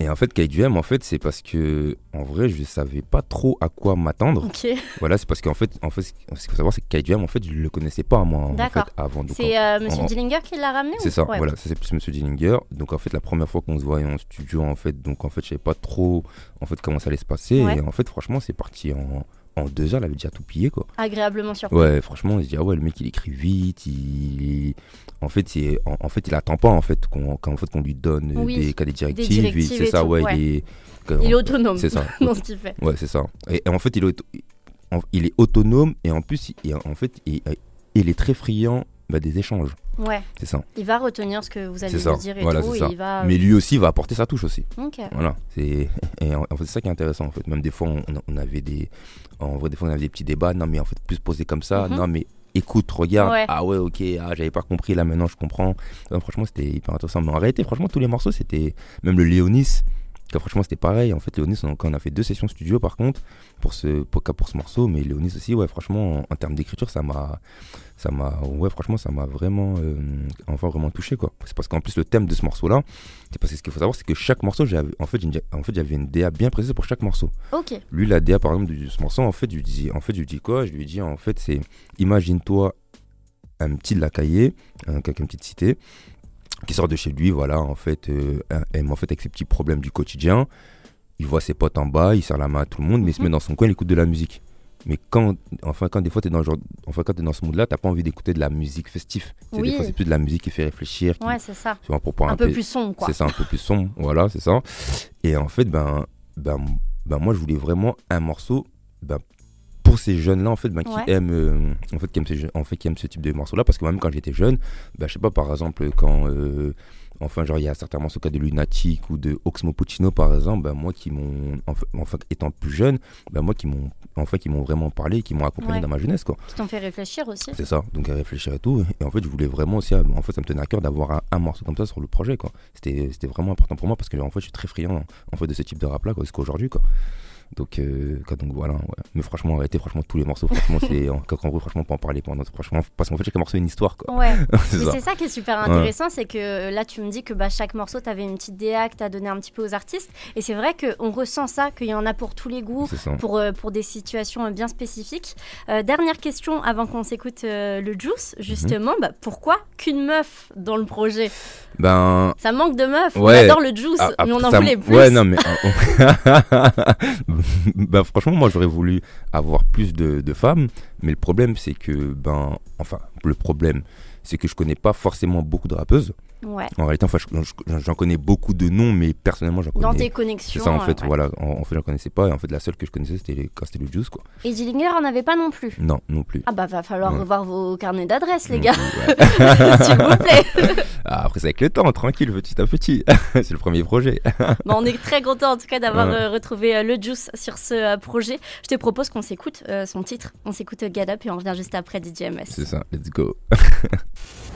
C: Et en fait, KDM, en fait, c'est parce que, en vrai, je ne savais pas trop à quoi m'attendre.
B: Ok.
C: Voilà, c'est parce qu'en fait, en fait, ce qu'il faut savoir, c'est que KDM, en fait, je ne le connaissais pas, moi, en fait, avant.
B: C'est euh, Monsieur Dillinger qui l'a ramené
C: C'est ça, voilà, ça c'est plus Monsieur Dillinger. Donc, en fait, la première fois qu'on se voyait en studio, en fait, donc, en fait, je savais pas trop, en fait, comment ça allait se passer. Et en fait, franchement, c'est parti en, en deux heures, il avait déjà tout pillé, quoi.
B: Agréablement surpris.
C: Ouais, franchement, on se dit, ah ouais, le mec, il écrit vite, il... En fait, c'est... En, fait, il attend pas, en fait, qu'on en fait, qu'on lui donne des, des directives. c'est ça, ouais, il est...
B: Il est autonome c'est ça. dans ce qu'il fait.
C: Ouais, c'est ça. Et, en fait, il est, il est autonome et en plus, il, en fait, il, il est très friand bah, des échanges.
B: Ouais.
C: C'est ça.
B: Il va retenir ce que vous allez lui dire et tout. Et il va...
C: Mais lui aussi va apporter sa touche aussi. Voilà. C'est en fait ça qui est intéressant en fait. Même des fois on, on, avait des en vrai des fois on avait des petits débats. Non mais en fait plus poser comme ça. Mhm. Non mais écoute, regarde. Ah ouais ok. Ah j'avais pas compris là maintenant je comprends. franchement c'était hyper intéressant. Mais en réalité franchement tous les morceaux c'était même le Léonis franchement, c'était pareil. En fait, Léonis, on, on, a fait deux sessions studio par contre pour ce, pour, pour ce morceau, mais Léonis aussi, ouais, franchement, en, termes d'écriture, ça m'a, ça m'a, ouais, franchement, ça m'a vraiment, euh, enfin, vraiment touché, quoi. C'est parce qu'en plus, le thème de ce morceau-là, c'est parce que ce qu'il faut savoir, c'est que chaque morceau, j'avais, en fait, en fait, j'avais une DA bien précise pour chaque morceau.
B: Ok.
C: Lui, la DA, par exemple, de ce morceau, en fait, je lui dis, en fait, je lui dis quoi? Je lui dis, en fait, c'est, imagine-toi un petit lacaillé, un, quelqu'un petite cité, qui sort de chez lui, voilà, en fait, euh, en fait, avec ses petits problèmes du quotidien. Il voit ses potes en bas, il serre la main à tout le monde, mais il se met mhm. dans son coin, il écoute de la musique. Mais quand, enfin, quand des fois, tu es dans, genre, enfin, quand es dans ce monde-là, tu pas envie d'écouter de la musique festive. Des fois, c'est plus de la musique qui fait réfléchir.
B: ouais, c'est ça.
C: un,
B: un, peu, plus sombre, quoi.
C: C'est ça, un peu plus sombre, voilà, c'est ça. Et en fait, ben, ben, ben, moi, je voulais vraiment un morceau ben, pour ces jeunes-là, en fait, ben, qui aiment, euh, en fait, qui aiment, ce, en fait, qui aiment ce type de morceaux-là, parce que même quand j'étais jeune, ben, je sais pas, par exemple, quand, euh, enfin, genre, il y a certains morceaux cas de Lunatic ou de Oxmo Puccino, par exemple, ben, moi qui m'ont, enfin, étant plus jeune, ben, moi qui m'ont, enfin, qui m'ont vraiment parlé, qui m'ont accompagné dans ma jeunesse, quoi.
B: Qui t'ont fait réfléchir aussi.
C: C'est ça, donc à réfléchir et tout. Et en fait, je voulais vraiment aussi, en fait, ça me tenait à cœur d'avoir un, morceau comme ça sur le projet, quoi. C'était, c'était vraiment important pour moi parce que, en fait, je suis très friand, en fait, de ce type de rap-là, quoi, qu'aujourd'hui, quoi. Donc, euh, donc voilà, ouais. mais franchement, arrêtez, franchement, tous les morceaux, franchement, c'est en, gros, franchement, pas en parler pendant, franchement, parce qu'en fait, chaque morceau a une histoire, quoi.
B: Ouais, c'est ça. qui est super intéressant, c'est que euh, là, tu me dis que bah, chaque morceau, tu avais une petite DA que tu as donné un petit peu aux artistes, et c'est vrai qu'on ressent ça, qu'il y en a pour tous les goûts, pour, euh, pour des situations bien spécifiques. dernière question avant qu'on s'écoute le Juice, justement, mhm. bah, pourquoi qu'une meuf dans le projet?
C: Ben...
B: Ça manque de meufs, on adore le Juice, ah, mais on en voulait plus.
C: Ouais, non, mais. bah, franchement, moi, j'aurais voulu avoir plus de, de, femmes, mais le problème, c'est que, ben, enfin, le problème, c'est que je connais pas forcément beaucoup de rappeuses. En réalité, enfin, j'en connais beaucoup de noms, mais personnellement, j'en connais.
B: Dans tes connexions.
C: C'est ça, en fait, voilà. En, fait, j'en connaissais pas. Et en fait, la seule que je connaissais, c'était quand c'était le Juice, quoi.
B: Et Dillinger en avait pas non plus
C: Non, non plus.
B: Ah, bah, va falloir revoir vos carnets d'adresses, les gars. S'il vous plaît.
C: Ah, après, c'est avec le temps, tranquille, petit à petit. c'est le premier projet.
B: bon, on est très content, en tout cas, d'avoir euh, retrouvé euh, le Juice sur ce euh, projet. Je te propose qu'on s'écoute son titre. On s'écoute Get Up et on revient juste après DJMS.
C: C'est ça, let's go.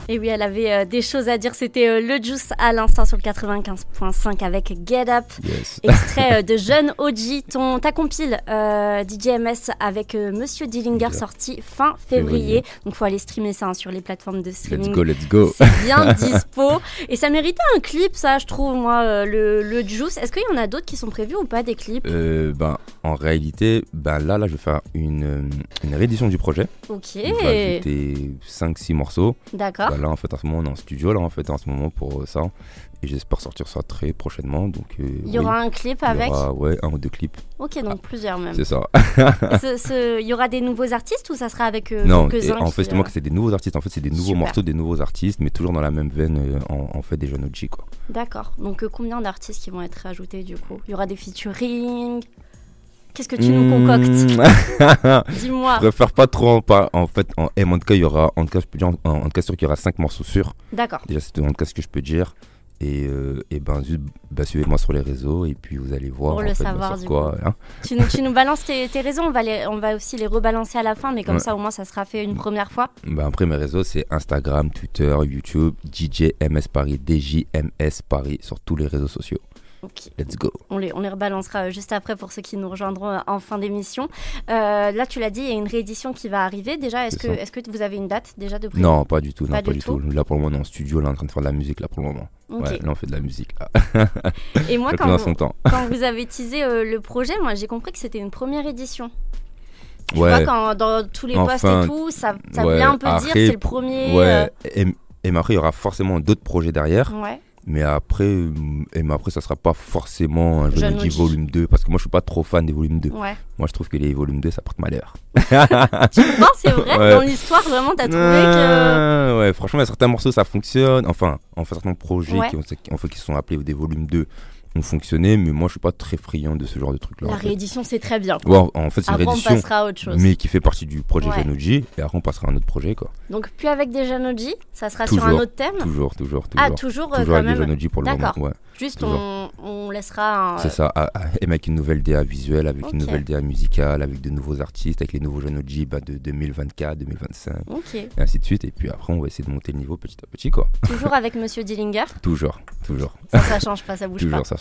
B: et oui, elle avait des choses à dire. C'était le Juice à l'instant sur le 95.5 avec Get Up, extrait euh, de Jeune OG, ton, ta compile euh, DJMS avec euh, Monsieur Dillinger sorti fin février. Donc faut aller streamer ça hein, sur les plateformes de streaming.
C: Let's go, let's go.
B: C'est bien dispo. Et ça méritait un clip, ça, je trouve, moi, le, le Juice. Est-ce qu'il y en a d'autres qui sont prévus ou pas des clips?
C: Ben, En réalité, ben, là, là, je vais faire une, une réédition du projet.
B: Ok.
C: On va ajouter 5-6 morceaux.
B: D'accord.
C: Ben, là, en fait, en ce moment, on est en studio, là, en fait, en ce moment, pour ça. Et j'espère sortir ça très prochainement. Donc, euh,
B: il y aura un clip avec
C: il y aura, Ouais, un ou deux clips.
B: Ok, donc plusieurs même.
C: C'est ça.
B: il y aura des nouveaux artistes ou ça sera avec euh,
C: Non, en fait, c'est moi que c'est des nouveaux artistes. En fait, c'est des nouveaux morceaux, des nouveaux artistes, mais toujours dans la même veine, euh, en, fait, des jeunes OG, quoi.
B: D'accord. Donc, combien d'artistes qui vont être ajoutés, du coup? Il y aura des featuring Qu'est-ce que tu nous concoctes hmm. Dis-moi.
C: Je préfère pas trop en, en fait. En, en tout cas, il y aura, en tout cas, je peux dire, en, tout cas, sûr qu'il y aura 5 morceaux sûrs.
B: D'accord.
C: Déjà, c'est en tout cas ce que je peux dire. Et, euh, et ben, juste, bah, suivez-moi sur les réseaux et puis vous allez voir.
B: Pour le savoir, du quoi, hein. tu, nous, tu, nous, balances tes, tes réseaux, on va, les, on va aussi les rebalancer à la fin, mais comme ça au moins ça sera fait une première fois.
C: Ben, après, mes réseaux, c'est Instagram, Twitter, YouTube, DJ MS Paris, DJMS Paris, sur tous les réseaux sociaux. Let's go.
B: On les, on les rebalancera juste après pour ceux qui nous rejoindront en fin d'émission. là, tu l'as dit, il y a une réédition qui va arriver. Déjà, est-ce que, est que vous avez une date déjà de prévu?
C: Non, pas du tout. Non, pas, du tout. Là, pour le moment, on est en studio, là, en train de faire de la musique, là, pour le moment. Ouais, là, on fait de la musique.
B: Et moi, quand vous, quand vous, avez teasé le projet, moi, j'ai compris que c'était une première édition. Tu ouais. vois, quand, dans tous les postes et tout, ça, ça vient un peu dire c'est le premier.
C: Ouais. Et, et après, il y aura forcément d'autres projets derrière. Ouais. Mais après, et mais après, ça sera pas forcément un jeu de volume 2 parce que moi je suis pas trop fan des volumes 2. Ouais. Moi je trouve que les volumes 2 ça porte malheur.
B: tu penses c'est vrai Dans l'histoire vraiment t'as trouvé que.
C: Ouais, franchement, il y a certains morceaux ça fonctionne. Enfin, en fait, certains projets qui, ont, en fait, qui sont appelés des volumes 2 ont fonctionné, mais moi je suis pas très friand de ce genre de truc-là.
B: La réédition c'est très bien.
C: Quoi. en fait c'est une réédition, on passera à autre chose. mais qui fait partie du projet ouais. Janoji, et après on passera à un autre projet quoi.
B: Donc plus avec des Janoji, ça sera sur un autre thème
C: Toujours, toujours, toujours.
B: Ah toujours,
C: toujours
B: euh,
C: avec des Janoji pour le moment. Ouais.
B: Juste on, on, laissera. Un...
C: C'est ça, et avec une nouvelle DA visuelle, avec une nouvelle DA musicale, avec de nouveaux artistes, avec les nouveaux Janoji bah, de 2024, 2025, et ainsi de suite. Et puis après on va essayer de monter le niveau petit à petit quoi.
B: Toujours avec Monsieur Dillinger.
C: Toujours, toujours.
B: Ça, ça change pas, ça bouge
C: toujours,
B: pas.
C: ça.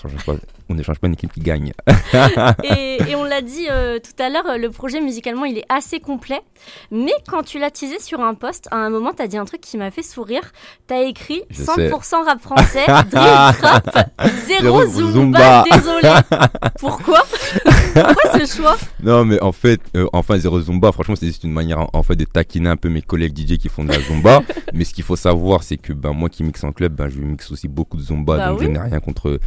C: On ne change pas une équipe qui gagne.
B: et, et, on l'a dit euh, tout à l'heure, le projet musicalement il est assez complet. Mais quand tu l'as teasé sur un post, à un moment tu as dit un truc qui m'a fait sourire. Tu as écrit 100% rap français, dream trap, zéro Zumba, désolé. Pourquoi? Pourquoi ce choix?
C: Non mais en fait, euh, enfin zéro Zumba, franchement c'est juste une manière en fait de taquiner un peu mes collègues DJ qui font de la Zumba. mais ce qu'il faut savoir c'est que ben, moi qui mixe en club, ben, je mixe aussi beaucoup de Zumba, bah donc je n'ai rien contre, euh,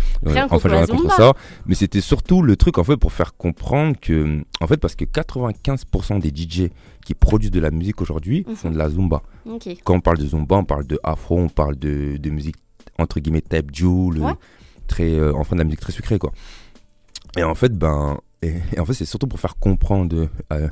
B: contre,
C: rien contre ça. Mais c'était surtout le truc en fait pour faire comprendre que, en fait parce que 95% des DJ qui produisent de la musique aujourd'hui font de la Zumba. Quand on parle de Zumba, on parle de Afro, on parle de, de musique entre guillemets type Joule, très, euh, enfin de la musique très sucrée quoi. Et en fait, ben, et, en fait c'est surtout pour faire comprendre euh,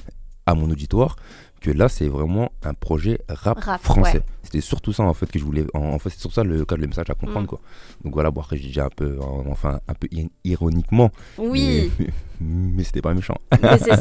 C: à mon auditoire que là c'est vraiment un projet rap, français. C'était surtout ça en fait que je voulais. En, fait c'est sur ça le cas le message à comprendre mm. quoi. Donc voilà, bon après j'ai dit un peu, enfin un peu ironiquement.
B: Oui.
C: Mais, c'était pas méchant.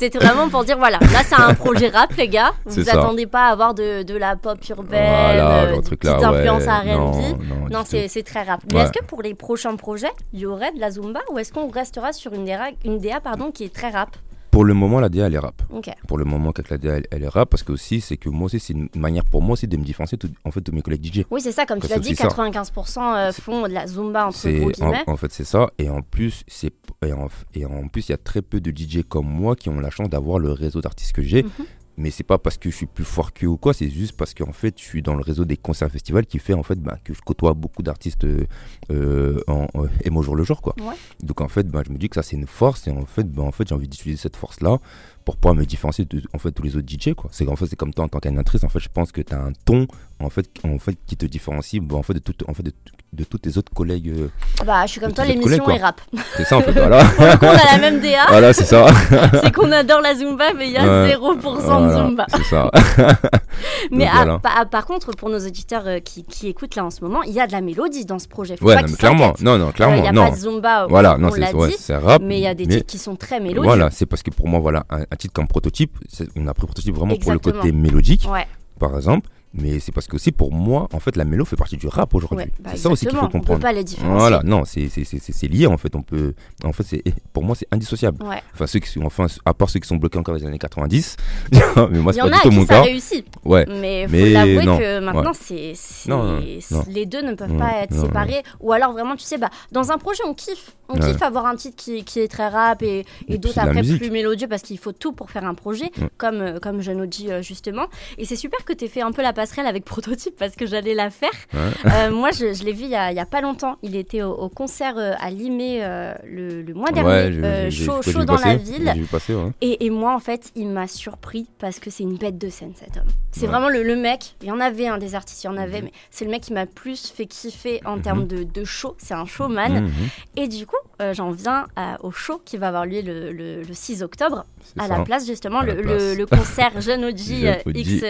B: C'était vraiment pour dire voilà, là c'est un projet rap les gars. Vous attendez pas à avoir de, de la pop urbaine, voilà, euh, influence à R&B. Non, non c'est très rap. Mais est-ce que pour les prochains projets, il y aurait de la zumba ou est-ce qu'on restera sur une DA, une DA pardon qui est très rap?
C: Pour le moment, la DA, elle est rap. Pour le moment, la DA, elle, est rap, parce que aussi, c'est que moi aussi, c'est une manière pour moi aussi de me différencier en fait, de mes collègues DJ.
B: Oui, c'est ça, comme tu l'as dit, 95% euh, font de la zumba entre
C: guillemets. En, en, fait, c'est ça. Et en plus, c'est et en, et en, plus, il y a très peu de DJ comme moi qui ont la chance d'avoir le réseau d'artistes que j'ai. Mhm mais c'est pas parce que je suis plus fort que ou quoi, c'est juste parce qu'en fait, je suis dans le réseau des concerts festivals qui fait en fait bah, que je côtoie beaucoup d'artistes euh, euh en, et moi jour le jour quoi. Donc en fait, bah, je me dis que ça c'est une force et en fait, bah, en fait j'ai envie d'utiliser cette force là pour pouvoir me différencier de en fait tous les autres DJ quoi. C'est en fait c'est comme toi en tant qu'animatrice en fait je pense que tu as un ton en fait en fait qui te différencie en fait de tout en fait de, de tous tes autres collègues. Euh,
B: bah, je suis comme toi, l'émission est rap.
C: C'est ça en fait, voilà.
B: on a la même DA.
C: Voilà, c'est ça.
B: c'est qu'on adore la Zumba, mais il y a 0% de Zumba.
C: C'est ça.
B: mais par contre, pour nos auditeurs euh, qui, qui, écoutent là en ce moment, il y a de la mélodie dans ce projet.
C: Faut ouais, non, mais clairement. Non, non, clairement. Il
B: n'y a
C: non.
B: pas de Zumba,
C: voilà,
B: non, c'est
C: rap.
B: Mais il y a des titres qui sont très mélodiques.
C: Voilà, c'est parce que pour moi, voilà, un, titre comme prototype, on a pris prototype vraiment pour le côté mélodique, par exemple. Mais c'est parce que aussi pour moi, en fait, la mélo fait partie du rap aujourd'hui.
B: Bah
C: c'est ça aussi qu'il faut comprendre. On
B: peut pas les différencier.
C: Voilà, non, c'est lié en fait. On peut, en fait, c'est pour moi c'est indissociable. Enfin ceux qui sont, enfin, à part ceux qui sont bloqués encore dans les années 90.
B: mais moi c'est pas du tout mon cas. réussi.
C: Ouais.
B: Mais faut l'avouer que maintenant c'est, les deux ne peuvent pas être séparés. Ou alors vraiment, tu sais, bah dans un projet on kiffe, on kiffe avoir un titre qui, qui est très rap et, et, d'autres après plus mélodieux parce qu'il faut tout pour faire un projet, comme euh, comme Jeanne euh, justement. Et c'est super que tu aies fait un peu la passerelle avec Prototype parce que j'allais la faire. Euh, moi, je, l'ai vu il y, a, pas longtemps. Il était au, concert euh, à Limay euh, le, mois dernier, chaud, chaud dans la ville. et, moi, en fait, il m'a surpris parce que c'est une bête de scène, cet homme. C'est vraiment le, mec. Il y en avait un des artistes, il y en avait, mhm. mais c'est le mec qui m'a plus fait kiffer en mhm. termes de, de, show. C'est un showman. Mhm. Et du coup, j'en viens au show qui va avoir lieu le, 6 octobre. À la place justement le, le, concert Jeune OG X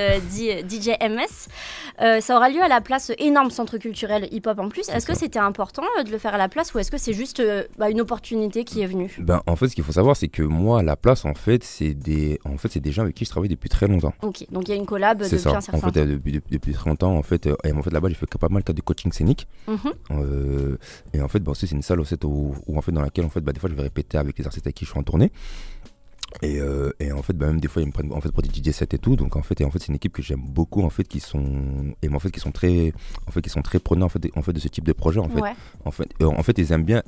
B: DJ MS. ça aura lieu à la place énorme centre culturel hip-hop en plus. Est-ce que c'était important de le faire à la place ou est-ce que c'est juste bah, une opportunité qui est venue?
C: Ben, En fait, ce qu'il faut savoir, c'est que moi, à la place, en fait, c'est des, en fait, des gens avec qui je travaille depuis très longtemps.
B: Ok, donc il y a une collab depuis
C: ça.
B: un certain
C: en fait, temps. Depuis, depuis, depuis, très longtemps, en fait, et en fait là-bas, j'ai fait pas mal de coaching scénique. Mhm. et en fait, bon, c'est une salle où, où, en fait, dans laquelle, en fait, bah, des fois, je vais répéter avec les artistes avec qui je suis en tournée. Et, euh, et, en fait, bah, même des fois, ils me prennent en fait, pour des DJ sets et tout. Donc en fait, et en fait c'est une équipe que j'aime beaucoup, en fait, qui sont, et en fait, qui sont très, en fait, qui sont très prenants en fait, en fait, de ce type de projet. En fait, en, fait, en fait, ils aiment bien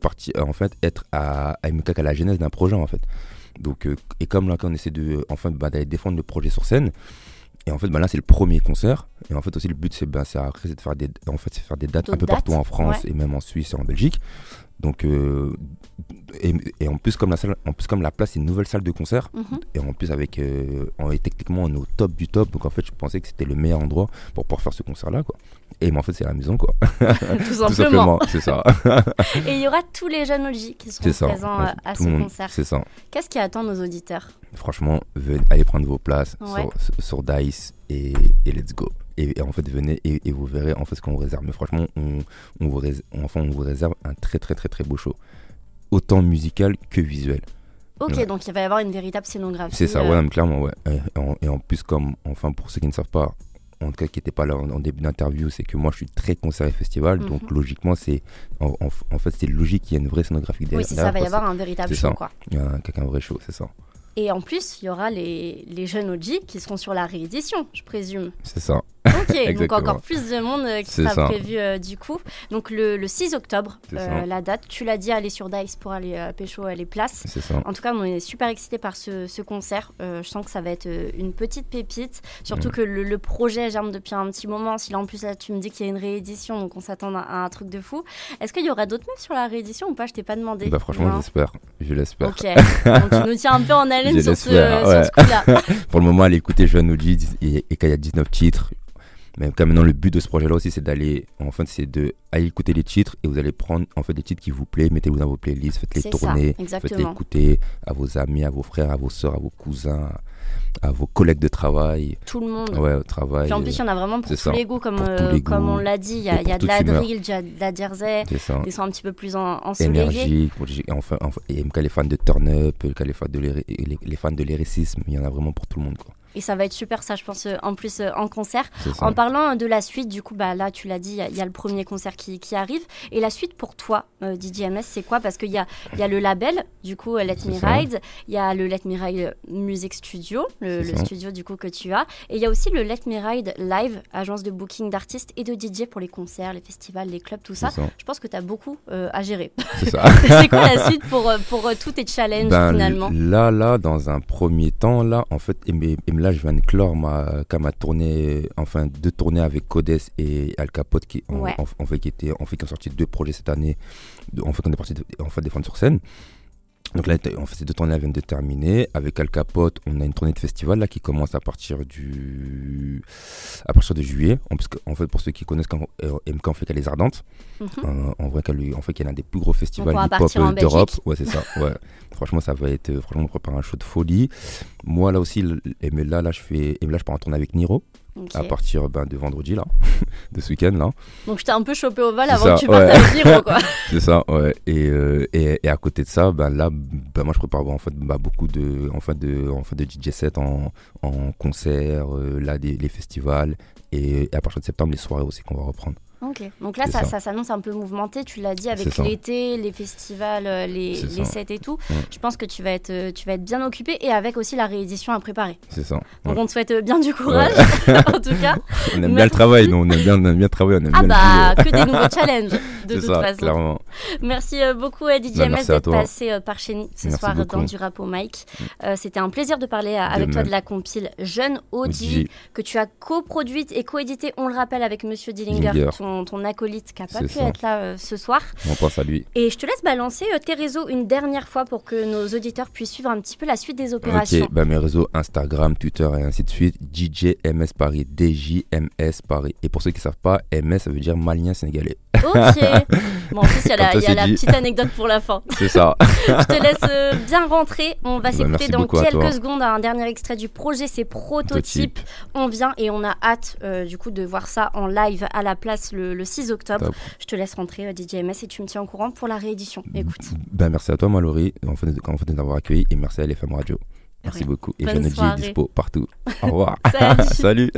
C: partir, en fait, être à, à, à la genèse d'un projet, en fait. Donc, euh, et comme là, quand on essaie de, enfin, bah, d'aller défendre le projet sur scène, et en fait, bah, là, c'est le premier concert. Et en fait, aussi, le but, c'est bah, de faire des, en fait, faire des dates un peu partout en France et même en Suisse et en Belgique. Donc, euh, et, en plus, comme la salle, en plus, comme la place, c'est une nouvelle salle de concert. Mhm. Et en plus, avec, euh, on est techniquement, on est au top du top. Donc, en fait, je pensais que c'était le meilleur endroit pour pouvoir faire ce concert-là, quoi. Et mais en fait, c'est la maison, quoi.
B: Tout simplement.
C: c'est ça.
B: et il y aura tous les jeunes OG qui seront présents à ce concert.
C: C'est ça.
B: Qu'est-ce qui attend nos auditeurs?
C: Franchement, allez prendre vos places sur, Dice et, let's go. Et, en fait, venez et, vous verrez en fait ce qu'on vous réserve. Mais franchement, on, on, vous réserve, enfin, on vous réserve un très, très, très, très beau show. Autant musical que visuel.
B: Ok, donc il va y avoir une véritable scénographie.
C: C'est ça, ouais, clairement, ouais. Et en, plus, comme, enfin, pour ceux qui ne savent pas, en tout cas qui n'étaient pas là en, début d'interview, c'est que moi je suis très concert et festival, mhm. donc logiquement c'est en, en, fait c'est logique qu'il y ait une vraie scénographie derrière.
B: Oui, c'est ça, va y avoir un véritable show quoi.
C: Il y a un vrai show, c'est ça.
B: Et en plus, il y aura les, les jeunes OG qui seront sur la réédition, je présume.
C: C'est ça.
B: Ok, donc encore plus de monde euh, qui sera prévu euh, du coup. Donc le, le 6 octobre, euh, la date. Tu l'as dit, aller sur Dice pour aller pécho les places.
C: Ça.
B: En tout cas, on est super excités par ce, ce concert. je sens que ça va être une petite pépite. Surtout que le, projet germe depuis un petit moment. Si là en plus là, tu me dis qu'il y a une réédition, donc on s'attend à, un truc de fou. Est-ce qu'il y aura d'autres meufs sur la réédition ou pas? Je t'ai pas demandé.
C: Bah, franchement, j'espère. Je l'espère.
B: Ok. donc tu nous tiens un peu en haleine sur ce, sur ce coup-là.
C: pour le moment, allez écouter Jeune OG et, et qu'il y a 19 titres mais quand maintenant le but de ce projet-là aussi, c'est d'aller, en fait, c'est de aller écouter les titres et vous allez prendre en fait des titres qui vous plaisent, mettez-vous dans vos playlists, faites-les tourner, faites-les écouter à vos amis, à vos frères, à vos soeurs, à vos cousins, à vos collègues de travail.
B: Tout le monde.
C: Ouais, au travail.
B: Puis en plus, il y en a vraiment pour tous les goûts, comme, euh, comme on l'a dit. Il y a, y a de la drill, de la jersey. Ils sont un petit peu plus en, ensoleillés.
C: Énergique. Enfin, enfin, et les fans de turn-up, les fans de les fans de lyricisme, il y en a vraiment pour tout le monde. Quoi.
B: Et ça va être super, ça, je pense, euh, en plus euh, en concert. En parlant de la suite, du coup, bah, là, tu l'as dit, il y, a le premier concert qui, qui, arrive. Et la suite pour toi, euh, DJMS, c'est quoi? Parce qu'il y a, y a le label, du coup, Let Me Ride. Il y a le Let Me Ride Music Studio, le, studio, du coup, que tu as. Et il y a aussi le Let Me Ride Live, agence de booking d'artistes et de DJ pour les concerts, les festivals, les clubs, tout ça. Je pense que tu as beaucoup à gérer. C'est quoi la suite pour, pour tous tes challenges, ben, finalement
C: Là, là, dans un premier temps, là, en fait, et là, je viens de clore ma, ma tournée, enfin deux tournées avec Codes et Al Capote qui, ont, en, fait, qui, étaient, en fait, qui ont sorti deux projets cette année. En fait, on est parti en fait, défendre sur scène. Donc là, en fait, ces deux tournées viennent de terminer. Avec Al Capote, on a une tournée de festival là qui commence à partir du à partir de juillet. En, en fait, pour ceux qui connaissent, quand, MK en fait qu'elle est ardente. Mhm. Euh, en vrai, qu'elle en fait y en a des plus gros festivals hip-hop d'Europe. Ouais, c'est ça. Ouais. franchement, ça va être franchement on prépare un show de folie. Moi là aussi, là là je fais, là je pars en tournée avec Niro à partir ben, de vendredi, là, de ce week-end. là.
B: Donc je t'ai un peu chopé au vol avant que tu partes avec quoi.
C: c'est ça, ouais. Et, euh, et, et, à côté de ça, ben, là, ben, moi je prépare en fait, ben, beaucoup de, en fait, de, en fait, de DJ set en, en concert, euh, là, des, les festivals. Et, et à partir de septembre, les soirées aussi qu'on va reprendre.
B: Ok, donc là ça, ça. s'annonce un peu mouvementé, tu l'as dit, avec l'été, les festivals, euh, les, les sets et tout. Je pense que tu vas, être, euh, tu vas être bien occupé et avec aussi la réédition à préparer.
C: C'est ça.
B: Donc on te souhaite bien du courage, en tout cas.
C: On aime bien le travail, nous, on aime bien, on aime bien on aime
B: ah
C: bah,
B: que des nouveaux challenges, de toute
C: ça,
B: façon.
C: Clairement.
B: Merci euh, beaucoup à DJ MS d'être passé par chez nous ce soir dans du rap au Mike. C'était un plaisir de parler avec toi de la compile Jeune Audi, que tu as coproduite et coédité, on le rappelle, avec Monsieur Dillinger, ton, ton acolyte qui n'a pas pu être là euh, ce soir.
C: On pense à lui.
B: Et je te laisse balancer euh, tes réseaux une dernière fois pour que nos auditeurs puissent suivre un petit peu la suite des opérations.
C: Ok, bah, mes réseaux Instagram, Twitter et ainsi de suite. DJ MS Paris, DJMS Paris. Et pour ceux qui ne savent pas, MS ça veut dire malien sénégalais.
B: Ok. Bon, en plus, il y a, la, y a la, petite anecdote pour la fin.
C: C'est ça.
B: je te laisse euh, bien rentrer. On va bah, s'écouter dans quelques secondes un dernier extrait du projet. C'est Prototype. On vient et on a hâte euh, du coup de voir ça en live à la place le, 6 octobre. Je te laisse rentrer, euh, DJ MS, et tu me tiens au courant pour la réédition. Écoute.
C: Ben, merci à toi, Mallory, en fait, en fait d'avoir accueilli et merci à LFM Radio. Merci beaucoup. Et Jeanne est dispo partout. Au revoir.
B: Salut.
C: Salut.